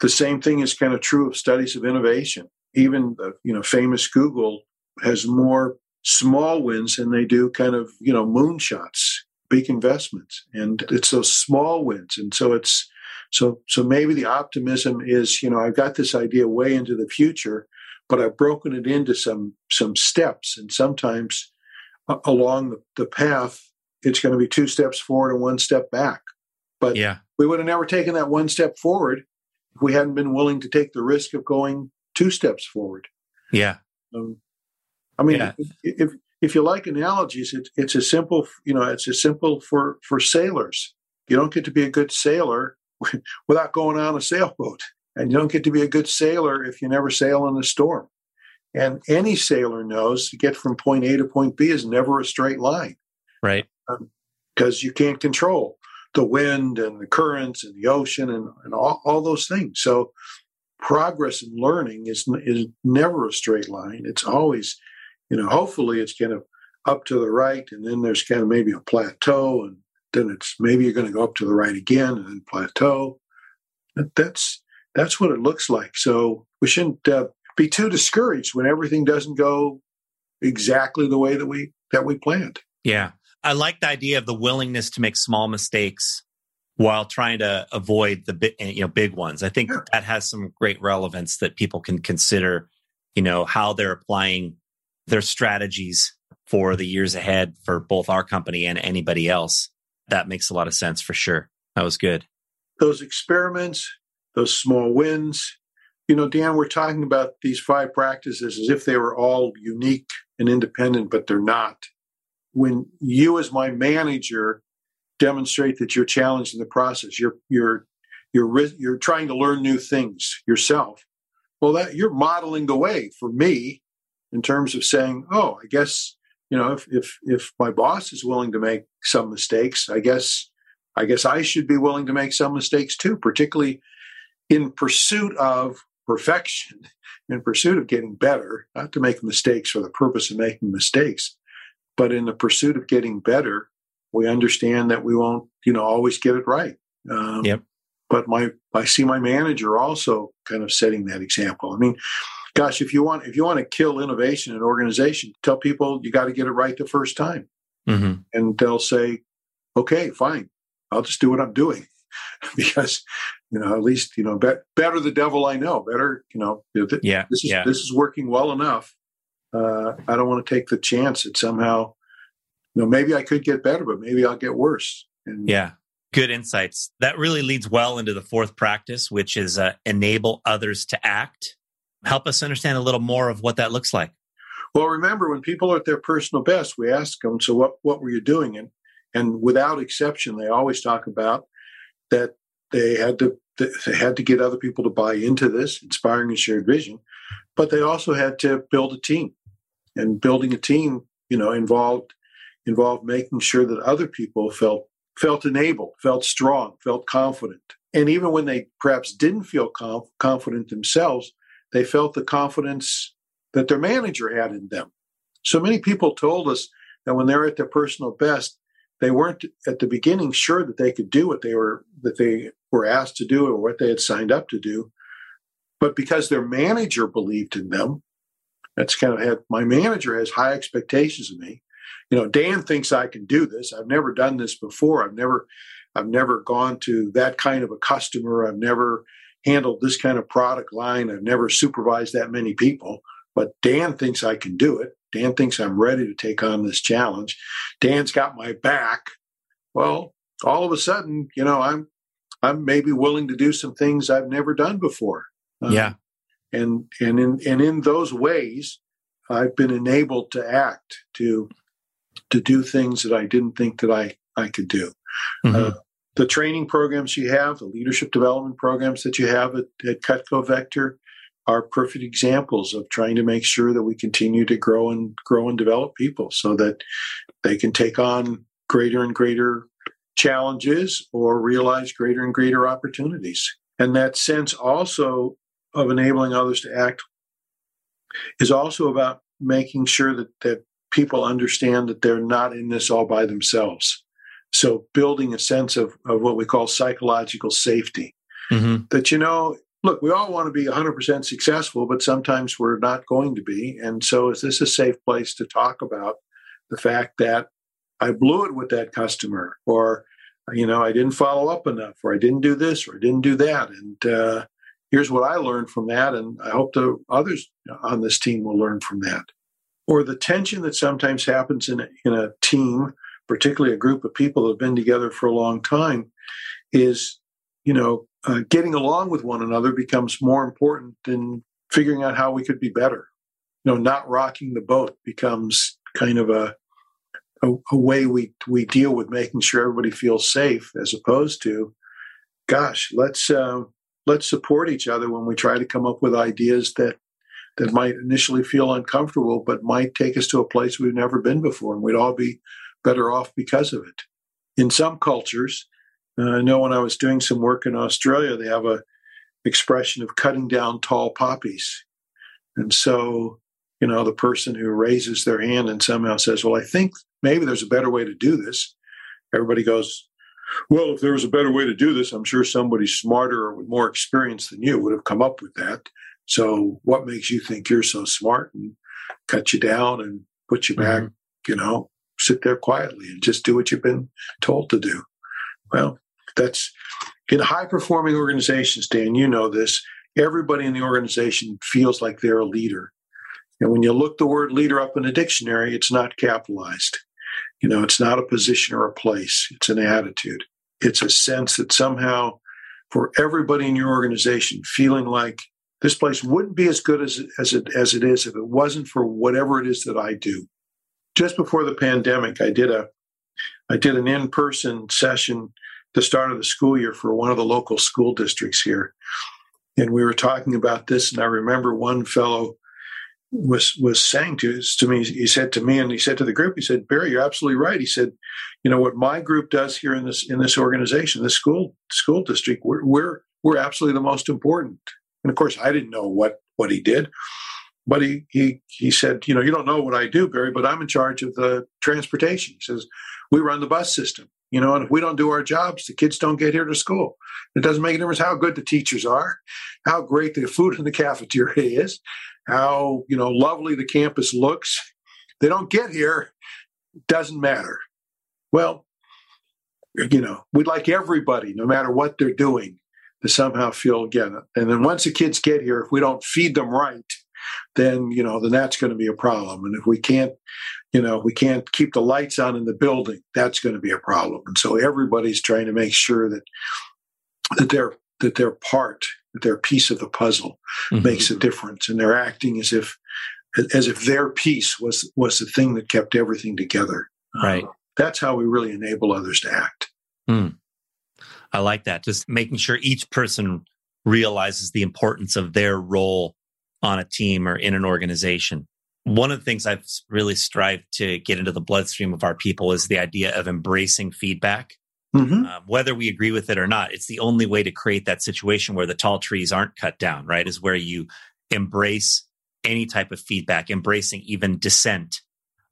the same thing is kind of true of studies of innovation. Even the you know famous Google has more small wins than they do kind of you know moonshots, big investments, and it's those small wins. And so it's so so maybe the optimism is you know I've got this idea way into the future, but I've broken it into some some steps, and sometimes uh, along the, the path it's going to be two steps forward and one step back. But yeah we would have never taken that one step forward if we hadn't been willing to take the risk of going two steps forward. Yeah. Um, I mean, yeah. if, if, you like analogies, it's it's a simple, you know, it's a simple for for sailors. You don't get to be a good sailor *laughs* without going on a sailboat, and you don't get to be a good sailor if you never sail in a storm. And any sailor knows to get from point A to point B is never a straight line, right? Because um, you can't control the wind and the currents and the ocean and, and all, all those things. So progress and learning is is never a straight line. It's always, you know, hopefully it's kind of up to the right, and then there's kind of maybe a plateau, and then it's maybe you're going to go up to the right again and then plateau. That's that's what it looks like. So we shouldn't uh, be too discouraged when everything doesn't go exactly the way that we that we planned. Yeah, I like the idea of the willingness to make small mistakes while trying to avoid the big, you know big ones. I think that has some great relevance that people can consider. You know how they're applying their strategies for the years ahead for both our company and anybody else. That makes a lot of sense for sure. That was good. Those experiments, those small wins. You know, Dan, we're talking about these five practices as if they were all unique and independent, but they're not. When you, as my manager, demonstrate that you're challenged in the process, you're you're you're you're trying to learn new things yourself. Well, that you're modeling the way for me in terms of saying, "Oh, I guess you know, if if if my boss is willing to make some mistakes, I guess I guess I should be willing to make some mistakes too, particularly in pursuit of perfection, *laughs* in pursuit of getting better, not to make mistakes for the purpose of making mistakes, but in the pursuit of getting better, we understand that we won't, you know, always get it right. Um, yep. But my, I see my manager also kind of setting that example. I mean, gosh, if you want, if you want to kill innovation in an organization, tell people you got to get it right the first time, mm-hmm. and they'll say, "Okay, fine, I'll just do what I'm doing." *laughs* because you know at least you know be- better the devil I know better you know th- yeah this is yeah. this is working well enough uh, I don't want to take the chance that somehow you know maybe I could get better but maybe I'll get worse. And yeah good insights. That really leads well into the fourth practice which is uh, enable others to act. Help us understand a little more of what that looks like. Well remember when people are at their personal best we ask them so what what were you doing? And and without exception they always talk about that they had to they had to get other people to buy into this inspiring and shared vision, but they also had to build a team. And building a team, you know, involved involved making sure that other people felt felt enabled, felt strong, felt confident. And even when they perhaps didn't feel conf- confident themselves, they felt the confidence that their manager had in them. So many people told us that when they're at their personal best, they weren't at the beginning sure that they could do what they were that they were asked to do or what they had signed up to do. But because their manager believed in them that's kind of had my manager has high expectations of me. You know dan thinks i can do this. I've never done this before. I've never i've never gone to that kind of a customer. I've never handled this kind of product line. I've never supervised that many people. But dan thinks i can do it Dan thinks I'm ready to take on this challenge. Dan's got my back. Well, all of a sudden, you know, I'm I'm maybe willing to do some things I've never done before. Um, yeah. And and in and in those ways, I've been enabled to act to to do things that I didn't think that I I could do. Mm-hmm. Uh, the training programs you have, the leadership development programs that you have at, at Cutco Vector, are perfect examples of trying to make sure that we continue to grow and grow and develop people so that they can take on greater and greater challenges or realize greater and greater opportunities. And that sense also of enabling others to act is also about making sure that, that people understand that they're not in this all by themselves. So building a sense of, of what we call psychological safety. Mm-hmm. That, you know, look, we all want to be 100% successful, but sometimes we're not going to be. And so, is this a safe place to talk about the fact that I blew it with that customer, or, you know, I didn't follow up enough, or I didn't do this, or I didn't do that? And uh, here's what I learned from that. And I hope the others on this team will learn from that. Or the tension that sometimes happens in a, in a team, particularly a group of people that have been together for a long time, is, you know, uh, getting along with one another becomes more important than figuring out how we could be better. You know, not rocking the boat becomes kind of a a, a way we we deal with making sure everybody feels safe, as opposed to, gosh, let's uh, let's support each other when we try to come up with ideas that that might initially feel uncomfortable, but might take us to a place we've never been before, and we'd all be better off because of it. In some cultures, uh, I know when I was doing some work in Australia, they have a expression of cutting down tall poppies. And so you know, the person who raises their hand and somehow says, Well, I think maybe there's a better way to do this. Everybody goes, Well, if there was a better way to do this, I'm sure somebody smarter or with more experience than you would have come up with that. So what makes you think you're so smart and cut you down and put you back, mm-hmm. you know, sit there quietly and just do what you've been told to do? Well, that's in high performing organizations, Dan, you know this. Everybody in the organization feels like they're a leader. And when you look the word leader up in a dictionary, it's not capitalized. You know, it's not a position or a place, it's an attitude. It's a sense that somehow for everybody in your organization feeling like this place wouldn't be as good as, as, it, as it is if it wasn't for whatever it is that I do. Just before the pandemic, I did a I did an in-person session the start of the school year for one of the local school districts here. And we were talking about this, and I remember one fellow was was saying to to me, he said to me, and he said to the group, he said, Barry, you're absolutely right. He said, you know what my group does here in this in this organization, this school school district, we're we're we're absolutely the most important. And of course, I didn't know what what he did, but he he he said, you know, you don't know what I do, Barry, but I'm in charge of the transportation. He says we run the bus system. You know, and if we don't do our jobs, the kids don't get here to school. It doesn't make a difference how good the teachers are, how great the food in the cafeteria is, how, you know, lovely the campus looks. They don't get here, doesn't matter. Well, you know, we'd like everybody, no matter what they're doing, to somehow feel again. And then once the kids get here, if we don't feed them right, then you know, then that's going to be a problem. And if we can't you know, we can't keep the lights on in the building. That's going to be a problem. And so everybody's trying to make sure that that they're that their part, that their piece of the puzzle mm-hmm. makes a difference, and they're acting as if as if their piece was was the thing that kept everything together. Right. Uh, that's how we really enable others to act. Mm. I like that. Just making sure each person realizes the importance of their role on a team or in an organization one of the things I've really strived to get into the bloodstream of our people is the idea of embracing feedback. Mm-hmm. Um, whether we agree with it or not, it's the only way to create that situation where the tall trees aren't cut down, right? Is where you embrace any type of feedback, embracing even dissent,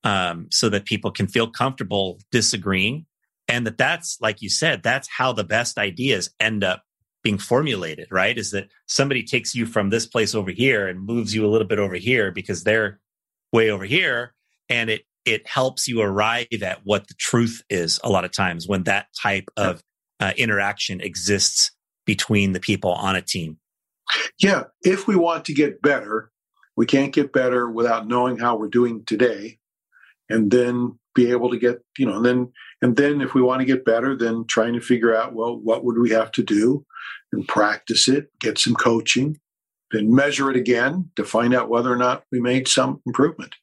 um, so that people can feel comfortable disagreeing. And that that's, like you said, that's how the best ideas end up being formulated, right? Is that somebody takes you from this place over here and moves you a little bit over here because they're way over here and it it helps you arrive at what the truth is a lot of times when that type of uh, interaction exists between the people on a team. Yeah if we want to get better we can't get better without knowing how we're doing today and then be able to get you know and then and then if we want to get better then trying to figure out well what would we have to do and practice it get some coaching then measure it again to find out whether or not we made some improvement.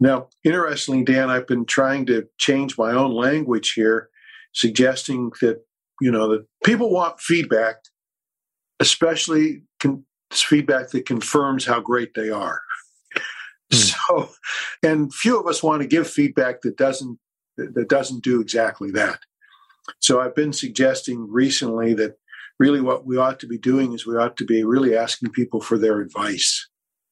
Now, interestingly, Dan, I've been trying to change my own language here, suggesting that you know that people want feedback, especially con- feedback that confirms how great they are. Hmm. So, and few of us want to give feedback that doesn't that doesn't do exactly that. So, I've been suggesting recently that really what we ought to be doing is we ought to be really asking people for their advice.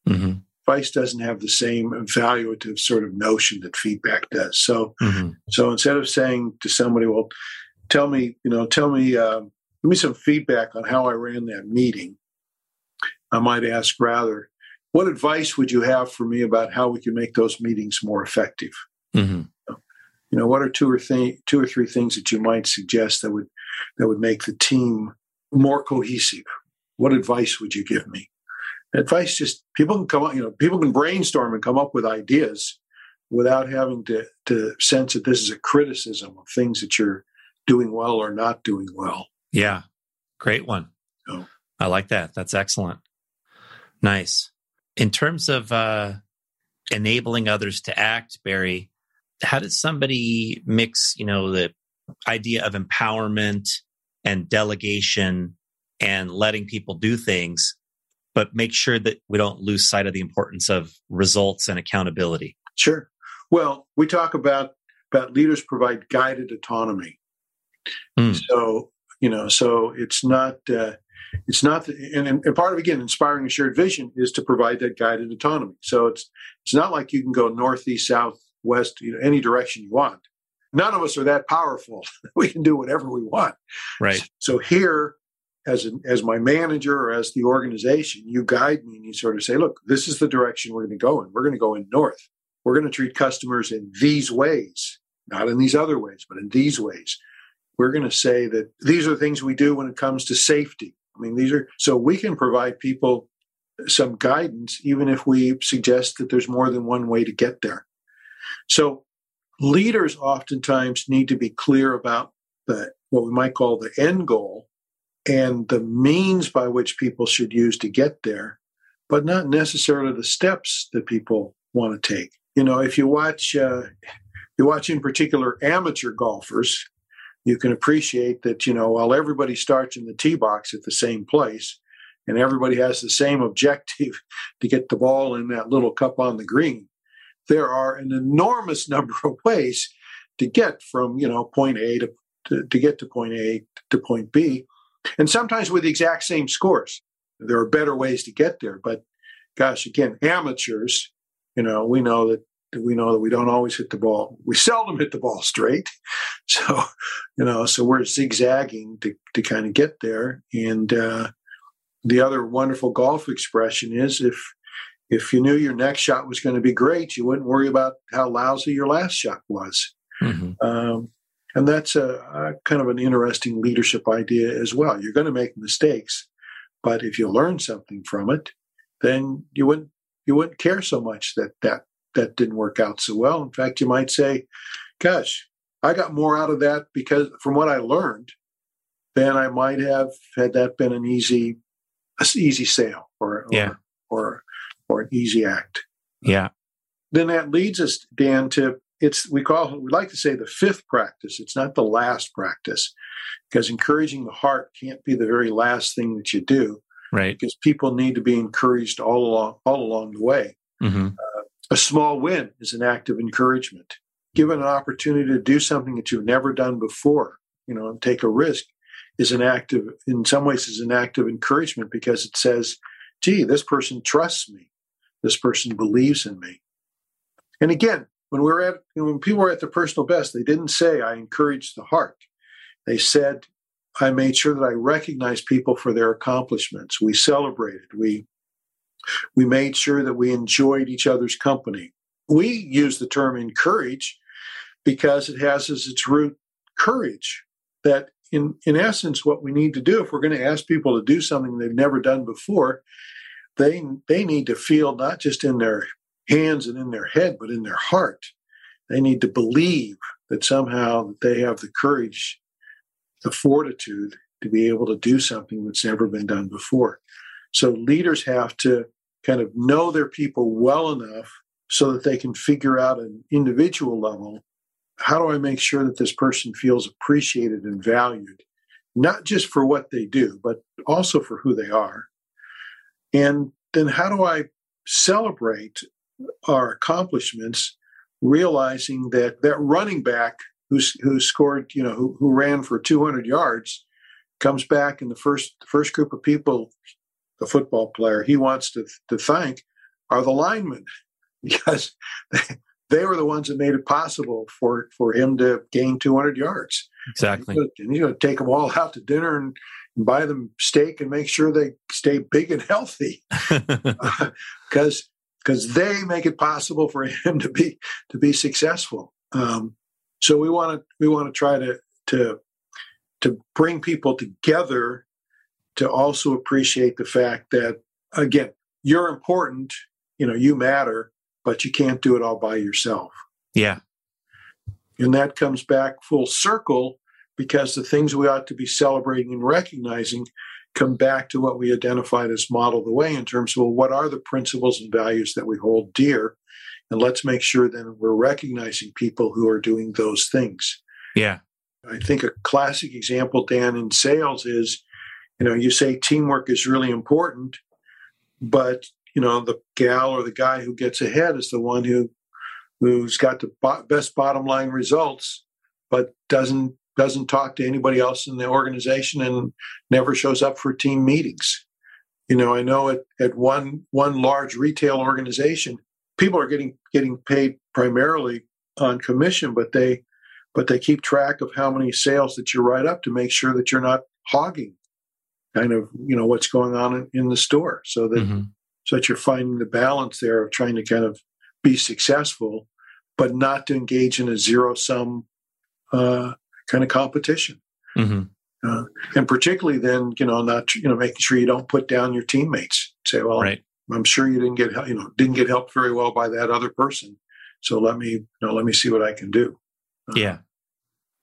Mm-hmm. Advice doesn't have the same evaluative sort of notion that feedback does. So, mm-hmm. so instead of saying to somebody, "Well, tell me, you know, tell me, uh, give me some feedback on how I ran that meeting," I might ask rather, "What advice would you have for me about how we can make those meetings more effective?" Mm-hmm. You know, what are two or th- two or three things that you might suggest that would that would make the team more cohesive? What advice would you give me? Advice just people can come up, you know, people can brainstorm and come up with ideas without having to, to sense that this is a criticism of things that you're doing well or not doing well. Yeah. Great one. So, I like that. That's excellent. Nice. In terms of uh, enabling others to act, Barry, how does somebody mix, you know, the idea of empowerment and delegation and letting people do things, but make sure that we don't lose sight of the importance of results and accountability. Sure. Well, we talk about about leaders provide guided autonomy. Mm. So you know, so it's not uh, it's not, the, and, and part of again inspiring a shared vision is to provide that guided autonomy. So it's it's not like you can go northeast, south, west, you know, any direction you want. None of us are that powerful. *laughs* we can do whatever we want. Right. So here, as an, as my manager or as the organization, you guide me and you sort of say, look, this is the direction we're going to go in. We're going to go in north. We're going to treat customers in these ways, not in these other ways, but in these ways. We're going to say that these are the things we do when it comes to safety. I mean, these are so we can provide people some guidance, even if we suggest that there's more than one way to get there. So leaders oftentimes need to be clear about the what we might call the end goal and the means by which people should use to get there, but not necessarily the steps that people want to take. You know, if you watch, uh, you watch in particular amateur golfers, you can appreciate that, you know, while everybody starts in the tee box at the same place and everybody has the same objective *laughs* to get the ball in that little cup on the green, there are an enormous *laughs* number of ways to get from, you know, point A to, to, to get to point A to point B and sometimes with the exact same scores. There are better ways to get there, but gosh, again, amateurs, you know, we know that we know that we don't always hit the ball. We seldom hit the ball *laughs* straight. So, you know, so we're zigzagging to, to kind of get there. And uh, the other wonderful golf expression is if if you knew your next shot was going to be great, you wouldn't worry about how lousy your last shot was. Mm-hmm. Um, and that's a, a, kind of an interesting leadership idea as well. You're going to make mistakes, but if you learn something from it, then you wouldn't you wouldn't care so much that that that didn't work out so well. In fact, you might say, "Gosh, I got more out of that because from what I learned than I might have had that been an easy easy sale or yeah. or, or or an easy act." Yeah. Then that leads us, Dan, to it's we call we like to say the fifth practice it's not the last practice because encouraging the heart can't be the very last thing that you do right because people need to be encouraged all along all along the way mm-hmm. uh, a small win is an act of encouragement given an opportunity to do something that you've never done before you know and take a risk is an act of in some ways is an act of encouragement because it says gee this person trusts me this person believes in me and again when we were at when people were at their personal best, they didn't say I encouraged the heart. They said I made sure that I recognized people for their accomplishments. We celebrated. We we made sure that we enjoyed each other's company. We use the term encourage because it has as its root courage. That in, in essence, what we need to do if we're going to ask people to do something they've never done before, they they need to feel not just in their hands and in their head, but in their heart. They need to believe that somehow they have the courage, the fortitude to be able to do something that's never been done before. So leaders have to kind of know their people well enough so that they can figure out an individual level how do I make sure that this person feels appreciated and valued, not just for what they do, but also for who they are? And then how do I celebrate our accomplishments, realizing that that running back who's who scored, you know, who, who ran for 200 yards, comes back in the first the first group of people, the football player he wants to to thank are the linemen *laughs* because they, they were the ones that made it possible for for him to gain 200 yards. Exactly. And he's going to take them all out to dinner and, and buy them steak and make sure they stay big and healthy *laughs* *laughs* because because they make it possible for him to be to be successful. Um, so we want to we want to try to to to bring people together to also appreciate the fact that again you're important, you know, you matter, but you can't do it all by yourself. Yeah. And that comes back full circle because the things we ought to be celebrating and recognizing come back to what we identified as model the way in terms of well, what are the principles and values that we hold dear? And let's make sure that we're recognizing people who are doing those things. Yeah. I think a classic example, Dan, in sales is, you know, you say teamwork is really important, but you know, the gal or the guy who gets ahead is the one who who's got the best bottom line results, but doesn't doesn't talk to anybody else in the organization and never shows up for team meetings. You know, I know at, at one one large retail organization, people are getting getting paid primarily on commission, but they but they keep track of how many sales that you write up to make sure that you're not hogging kind of you know what's going on in, in the store so that mm-hmm. so that you're finding the balance there of trying to kind of be successful but not to engage in a zero sum uh, kind of competition. Mm-hmm. uh, and particularly then you know not you know making sure you don't put down your teammates. Say well right. i'm sure you didn't get you know didn't get helped very well by that other person. So let me you know let me see what i can do. Uh, yeah.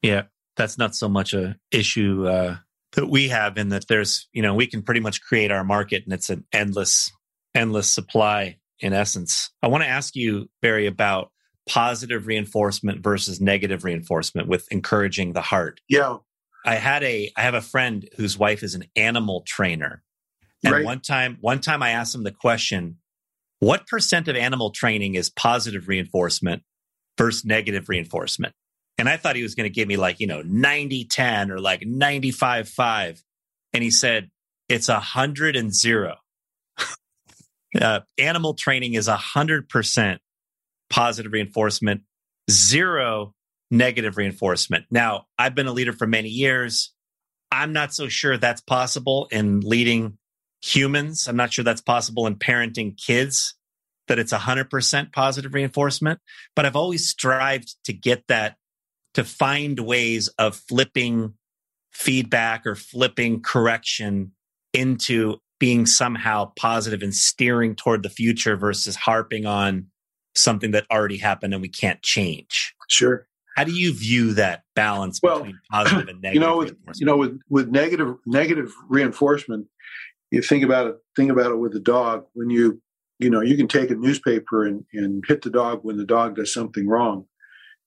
Yeah. That's not so much a issue uh, that we have in that there's you know we can pretty much create our market and it's an endless endless supply in essence. I want to ask you barry about positive reinforcement versus negative reinforcement with encouraging the heart yeah i had a i have a friend whose wife is an animal trainer and right. one time one time i asked him the question what percent of animal training is positive reinforcement versus negative reinforcement and I thought he was going to give me like, you know, 90 10 or like 95 5. And he said, it's a 100 and zero. *laughs* uh, animal training is a 100% positive reinforcement, zero negative reinforcement. Now, I've been a leader for many years. I'm not so sure that's possible in leading humans. I'm not sure that's possible in parenting kids, that it's 100% positive reinforcement. But I've always strived to get that to find ways of flipping feedback or flipping correction into being somehow positive and steering toward the future versus harping on something that already happened and we can't change. Sure. How do you view that balance well, between positive and negative? *clears throat* You know, with, you know, with, with negative negative reinforcement, you think about it. Think about it with the dog. When you, you know, you can take a newspaper and, and hit the dog when the dog does something wrong.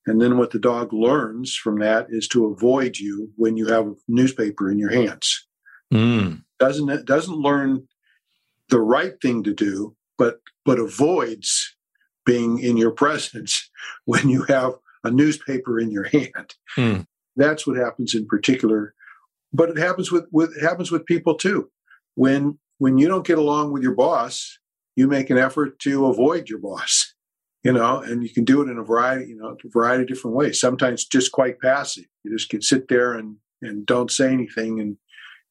And then what the dog learns from that is to avoid you when you have a newspaper in your hands. Mm. Doesn't it doesn't learn the right thing to do, but but avoids being in your presence when you have a newspaper in your hand. Mm. That's what happens in particular. But it happens with, with it happens with people too. When when you don't get along with your boss, you make an effort to avoid your boss you know, and you can do it in a variety, you know, a variety of different ways. Sometimes just quite passive. You just can sit there and and don't say anything, and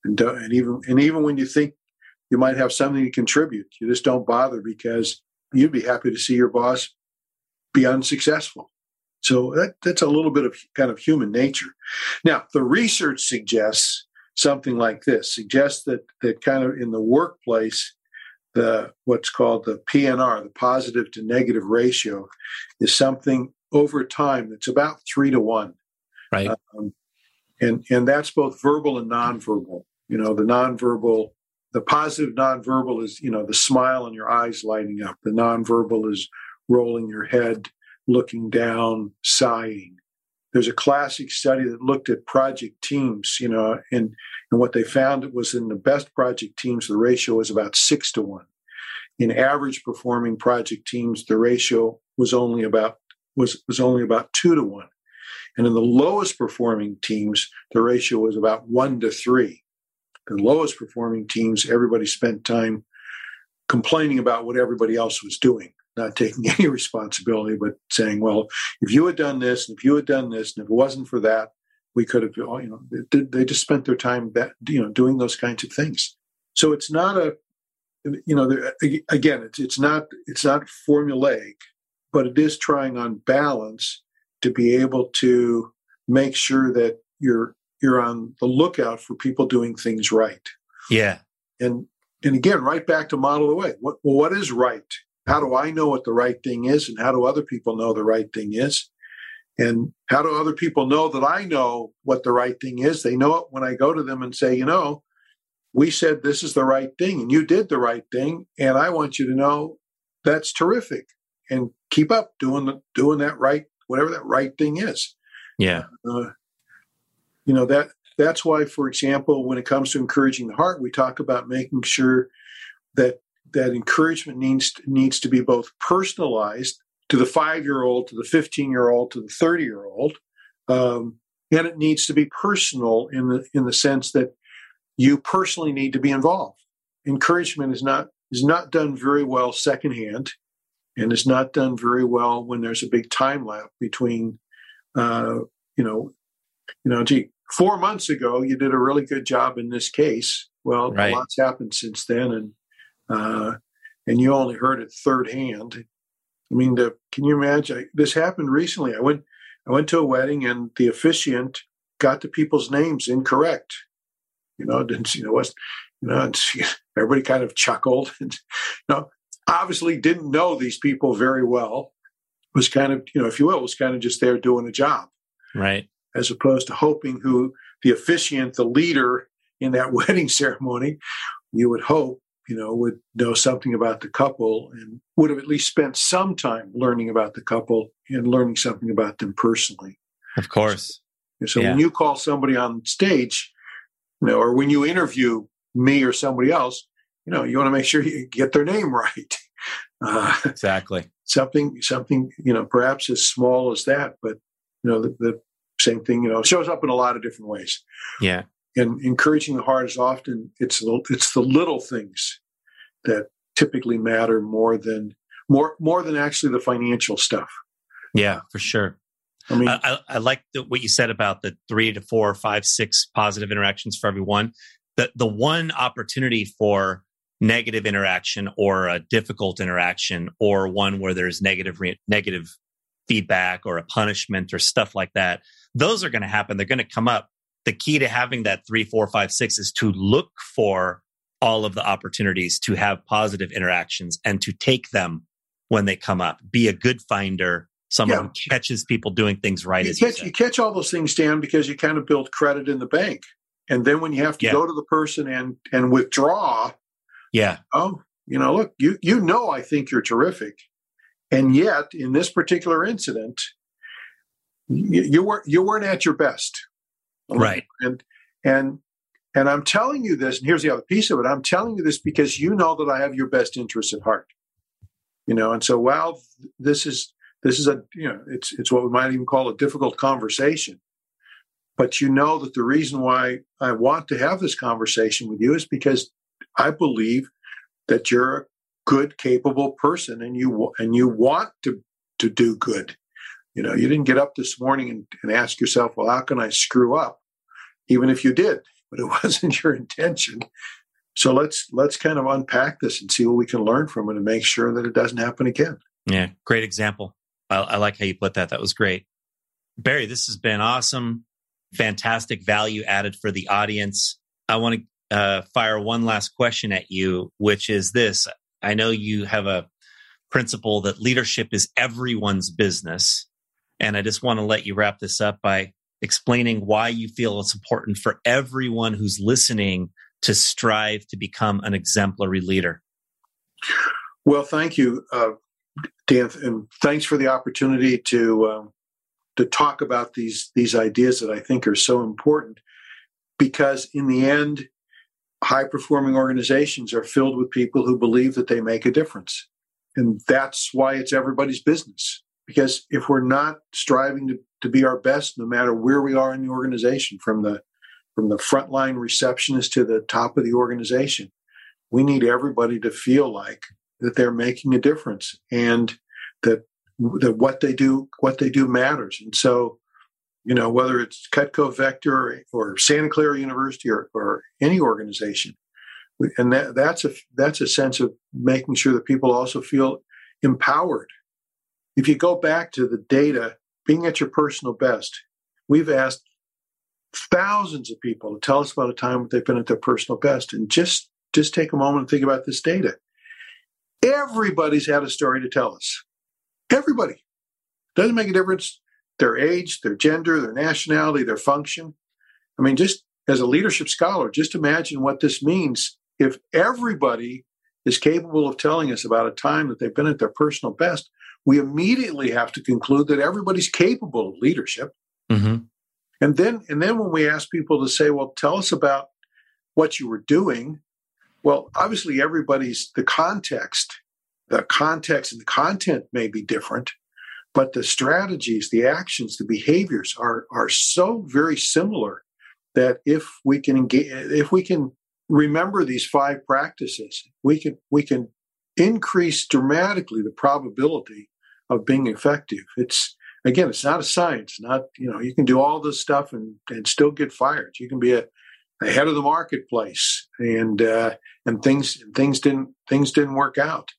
and don't, and even and even when you think you might have something to contribute, you just don't bother because you'd be happy to see your boss be unsuccessful. So that, that's a little bit of kind of human nature. Now, the research suggests something like this: suggests that that kind of in the workplace the what's called the PNR, the positive to negative ratio, is something over time that's about three to one. Right. Um, and and that's both verbal and nonverbal. You know, the nonverbal, the positive nonverbal is you know the smile in your eyes lighting up. The nonverbal is rolling your head, looking down, sighing. There's a classic study that looked at project teams, you know, and and what they found was in the best project teams, the ratio was about six to one. In average performing project teams, the ratio was only about was, was only about two to one. And in the lowest performing teams, the ratio was about one to three. The lowest performing teams, everybody spent time complaining about what everybody else was doing, not taking *laughs* any responsibility, but saying, well, if you had done this, and if you had done this, and if it wasn't for that, we could have, you know, they just spent their time, you know, doing those kinds of things. So it's not a, you know, again, it's it's not it's not formulaic, but it is trying on balance to be able to make sure that you're you're on the lookout for people doing things right. Yeah, and and again, right back to model the way. What well, what is right? How do I know what the right thing is, and how do other people know the right thing is? And how do other people know that I know what the right thing is? They know it when I go to them and say, you know, we said this is the right thing and you did the right thing. And I want you to know that's terrific and keep up doing the, doing that right, whatever that right thing is. Yeah. Uh, you know, that, that's why, for example, when it comes to encouraging the heart, we talk about making sure that that encouragement needs needs to be both personalized to the five year old, to the 15 year old, to the 30 year old. Um, and it needs to be personal in the in the sense that you personally need to be involved. Encouragement is not is not done very well secondhand, and is not done very well when there's a big time lapse between, uh, you know, you know, gee, four months ago you did a really good job in this case. Well, right. a lot's happened since then, and uh, and you only heard it third hand. I mean, the, can you imagine? This happened recently. I went I went to a wedding, and the officiant got the people's names incorrect. You know, didn't you know what? You know, *laughs* everybody kind of chuckled. And, you know, obviously didn't know these people very well. Was kind of, you know, if you will, was kind of just there doing a job, right? As opposed to hoping who the officiant, the leader in that *laughs* wedding ceremony, you would hope, you know, would know something about the couple and would have at least spent some time learning about the couple and learning something about them personally. Of course. So, so yeah. when you call somebody on stage, you know, or when you interview me or somebody else, you know, you want to make sure you get their name *laughs* right. Uh, exactly. Something, something, you know, perhaps as small as that, but you know, the, the same thing, you know, shows up in a lot of different ways. Yeah. And encouraging the heart is often it's the, it's the little things that typically matter more than more more than actually the financial stuff. Yeah, for sure. I mean, I, I like the, what you said about the three to four, five, six positive interactions for everyone. The the one opportunity for negative interaction or a difficult interaction or one where there's negative re- negative feedback or a punishment or stuff like that, those are going to happen. They're going to come up. The key to having that three, four, five, six is to look for all of the opportunities to have positive interactions and to take them when they come up. Be a good finder someone yeah. who catches people doing things right. You catch, you, you, catch all those things down because you kind of build credit in the bank. And then when you have to yeah. go to the person and and withdraw, yeah, oh, you know, look, you you know, I think you're terrific, and yet in this particular incident, you, you weren't you weren't at your best, right? And and and I'm telling you this, and here's the other piece of it. I'm telling you this because you know that I have your best interests at heart. You know, and so while this is this is a you know it's it's what we might even call a difficult conversation but you know that the reason why i want to have this conversation with you is because i believe that you're a good capable person and you and you want to to do good you know you didn't get up this morning and, and ask yourself well how can i screw up even if you did *laughs* but it wasn't your intention so let's let's kind of unpack this and see what we can learn from it and make sure that it doesn't happen again yeah great example I, I like how you put that. That was great. Barry, this has been awesome. Fantastic value added for the audience. I want to uh, fire one last question at you, which is this. I know you have a principle that leadership is everyone's business. And I just want to let you wrap this up by explaining why you feel it's important for everyone who's listening to strive to become an exemplary leader. Well, thank you. Uh, Dan, and thanks for the opportunity to um, to talk about these these ideas that I think are so important. Because in the end, high performing organizations are filled with people who believe that they make a difference, and that's why it's everybody's business. Because if we're not striving to, to be our best, no matter where we are in the organization, from the from the frontline receptionist to the top of the organization, we need everybody to feel like that they're making a difference and that that what they do what they do matters. And so, you know, whether it's Cutco Vector or, or Santa Clara University or, or any organization, and that, that's a that's a sense of making sure that people also feel empowered. If you go back to the data, being at your personal best, we've asked thousands of people to tell us about a time they've been at their personal best, and just just take a moment and think about this data. Everybody's had a story to tell us. Everybody. Doesn't make a difference their age, their gender, their nationality, their function. I mean, just as a leadership scholar, just imagine what this means if everybody is capable of telling us about a time that they've been at their personal best. We immediately have to conclude that everybody's capable of leadership. Mm-hmm. And then, and then when we ask people to say, "Well, tell us about what you were doing," Well, obviously, everybody's the context, the context and the content may be different, but the strategies, the actions, the behaviors are are so very similar that if we can engage, if we can remember these five practices, we can we can increase dramatically the probability of being effective. It's again, it's not a science. Not you know, you can do all this stuff and and still get fired. You can be a ahead of the marketplace, and uh, and things things didn't things didn't work out.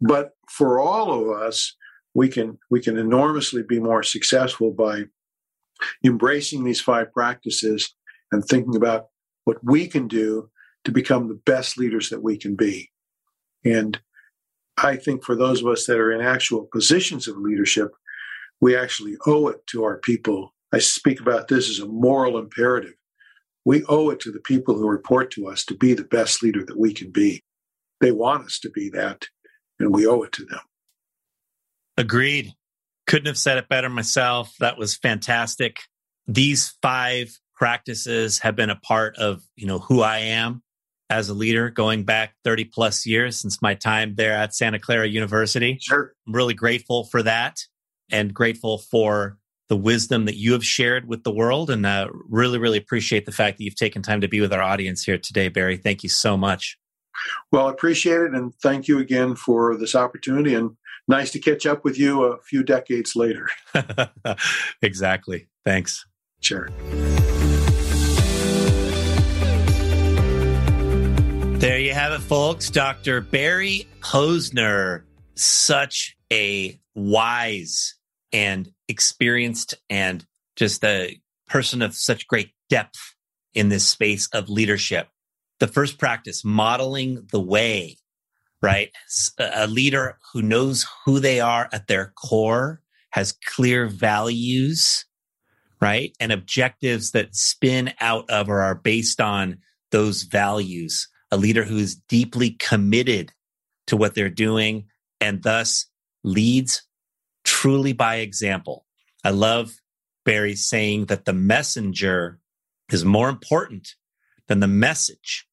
But for all of us, we can we can enormously be more successful by embracing these five practices and thinking about what we can do to become the best leaders that we can be. And I think for those of us that are in actual positions of leadership, we actually owe it to our people. I speak about this as a moral imperative. We owe it to the people who report to us to be the best leader that we can be. They want us to be that, and we owe it to them. Agreed. Couldn't have said it better myself. That was fantastic. These five practices have been a part of, you know, who I am as a leader going back 30 plus years since my time there at Santa Clara University. Sure. I'm really grateful for that and grateful for the wisdom that you have shared with the world. And uh, really, really appreciate the fact that you've taken time to be with our audience here today, Barry. Thank you so much. Well, I appreciate it. And thank you again for this opportunity. And nice to catch up with you a few decades later. *laughs* exactly. Thanks. Sure. There you have it, folks. Dr. Barry Posner, such a wise and experienced and just a person of such great depth in this space of leadership. The first practice, modeling the way, right? A leader who knows who they are at their core, has clear values, right? And objectives that spin out of or are based on those values a leader who is deeply committed to what they're doing and thus leads truly by example. I love Barry saying that the messenger is more important than the message,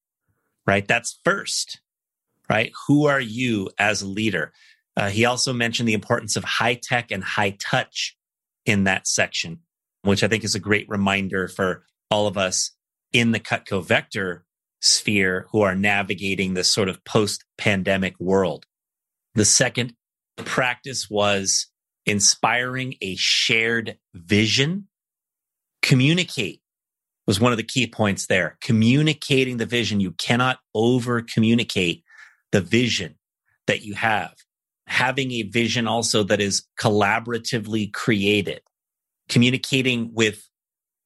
right? That's first, right? Who are you as a leader? Uh, he also mentioned the importance of high tech and high touch in that section, which I think is a great reminder for all of us in the Cutco Vector sphere who are navigating this sort of post pandemic world. The second practice was inspiring a shared vision. Communicate was one of the key points there. Communicating the vision. You cannot over communicate the vision that you have. Having a vision also that is collaboratively created, communicating with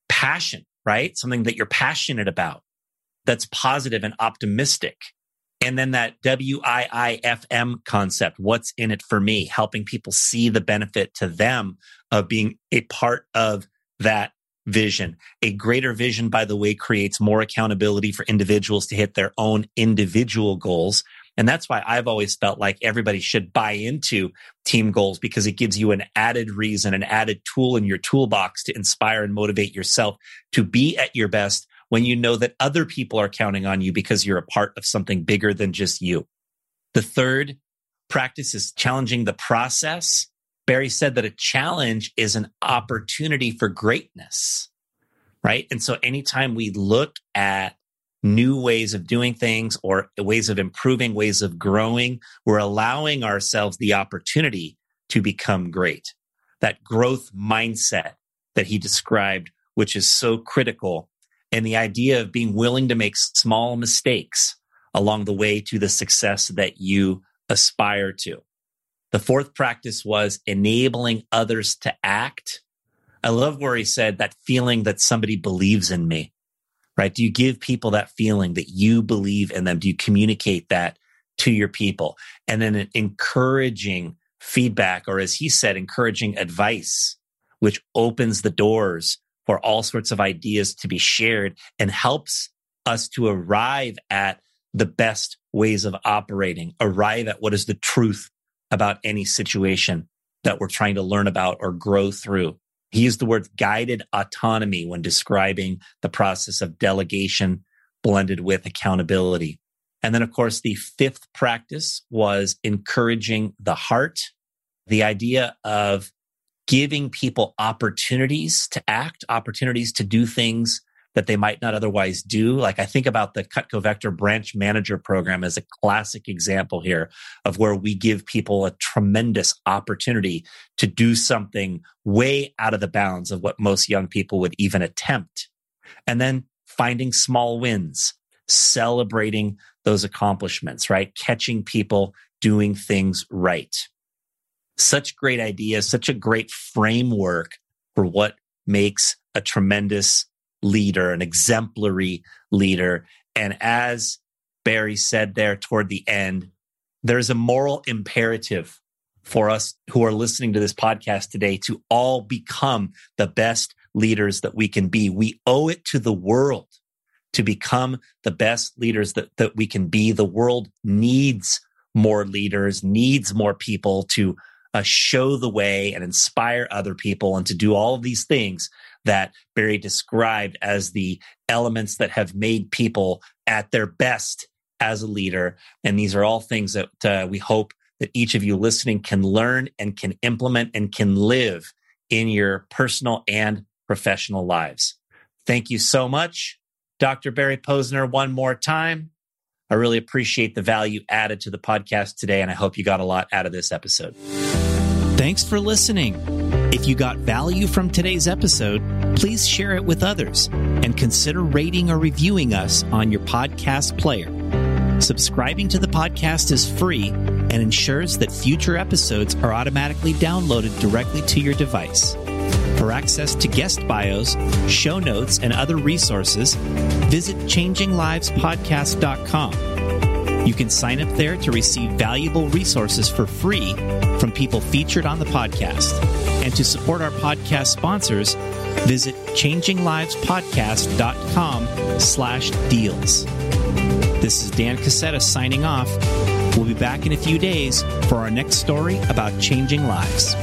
passion, right? Something that you're passionate about that's positive and optimistic. And then that WIIFM concept, what's in it for me, helping people see the benefit to them of being a part of that vision. A greater vision, by the way, creates more accountability for individuals to hit their own individual goals. And that's why I've always felt like everybody should buy into team goals because it gives you an added reason, an added tool in your toolbox to inspire and motivate yourself to be at your best when you know that other people are counting on you because you're a part of something bigger than just you. The third practice is challenging the process. Barry said that a challenge is an opportunity for greatness, right? And so anytime we look at new ways of doing things or ways of improving, ways of growing, we're allowing ourselves the opportunity to become great. That growth mindset that he described, which is so critical and the idea of being willing to make small mistakes along the way to the success that you aspire to. The fourth practice was enabling others to act. I love where he said that feeling that somebody believes in me, right? Do you give people that feeling that you believe in them? Do you communicate that to your people? And then encouraging feedback, or as he said, encouraging advice, which opens the doors for all sorts of ideas to be shared and helps us to arrive at the best ways of operating, arrive at what is the truth about any situation that we're trying to learn about or grow through. He used the word guided autonomy when describing the process of delegation blended with accountability. And then, of course, the fifth practice was encouraging the heart, the idea of giving people opportunities to act, opportunities to do things that they might not otherwise do. Like I think about the Cutco Vector branch manager program as a classic example here of where we give people a tremendous opportunity to do something way out of the bounds of what most young people would even attempt. And then finding small wins, celebrating those accomplishments, right? Catching people doing things right. Such great ideas, such a great framework for what makes a tremendous leader, an exemplary leader. And as Barry said there toward the end, there's a moral imperative for us who are listening to this podcast today to all become the best leaders that we can be. We owe it to the world to become the best leaders that, that we can be. The world needs more leaders, needs more people to uh, show the way and inspire other people and to do all of these things that Barry described as the elements that have made people at their best as a leader. And these are all things that uh, we hope that each of you listening can learn and can implement and can live in your personal and professional lives. Thank you so much, Dr. Barry Posner, one more time. I really appreciate the value added to the podcast today, and I hope you got a lot out of this episode. Thanks for listening. If you got value from today's episode, please share it with others and consider rating or reviewing us on your podcast player. Subscribing to the podcast is free and ensures that future episodes are automatically downloaded directly to your device. For access to guest bios, show notes, and other resources, visit changinglivespodcast.com. You can sign up there to receive valuable resources for free from people featured on the podcast. And to support our podcast sponsors, visit changinglivespodcast.com slash deals. This is Dan Casetta signing off. We'll be back in a few days for our next story about changing lives.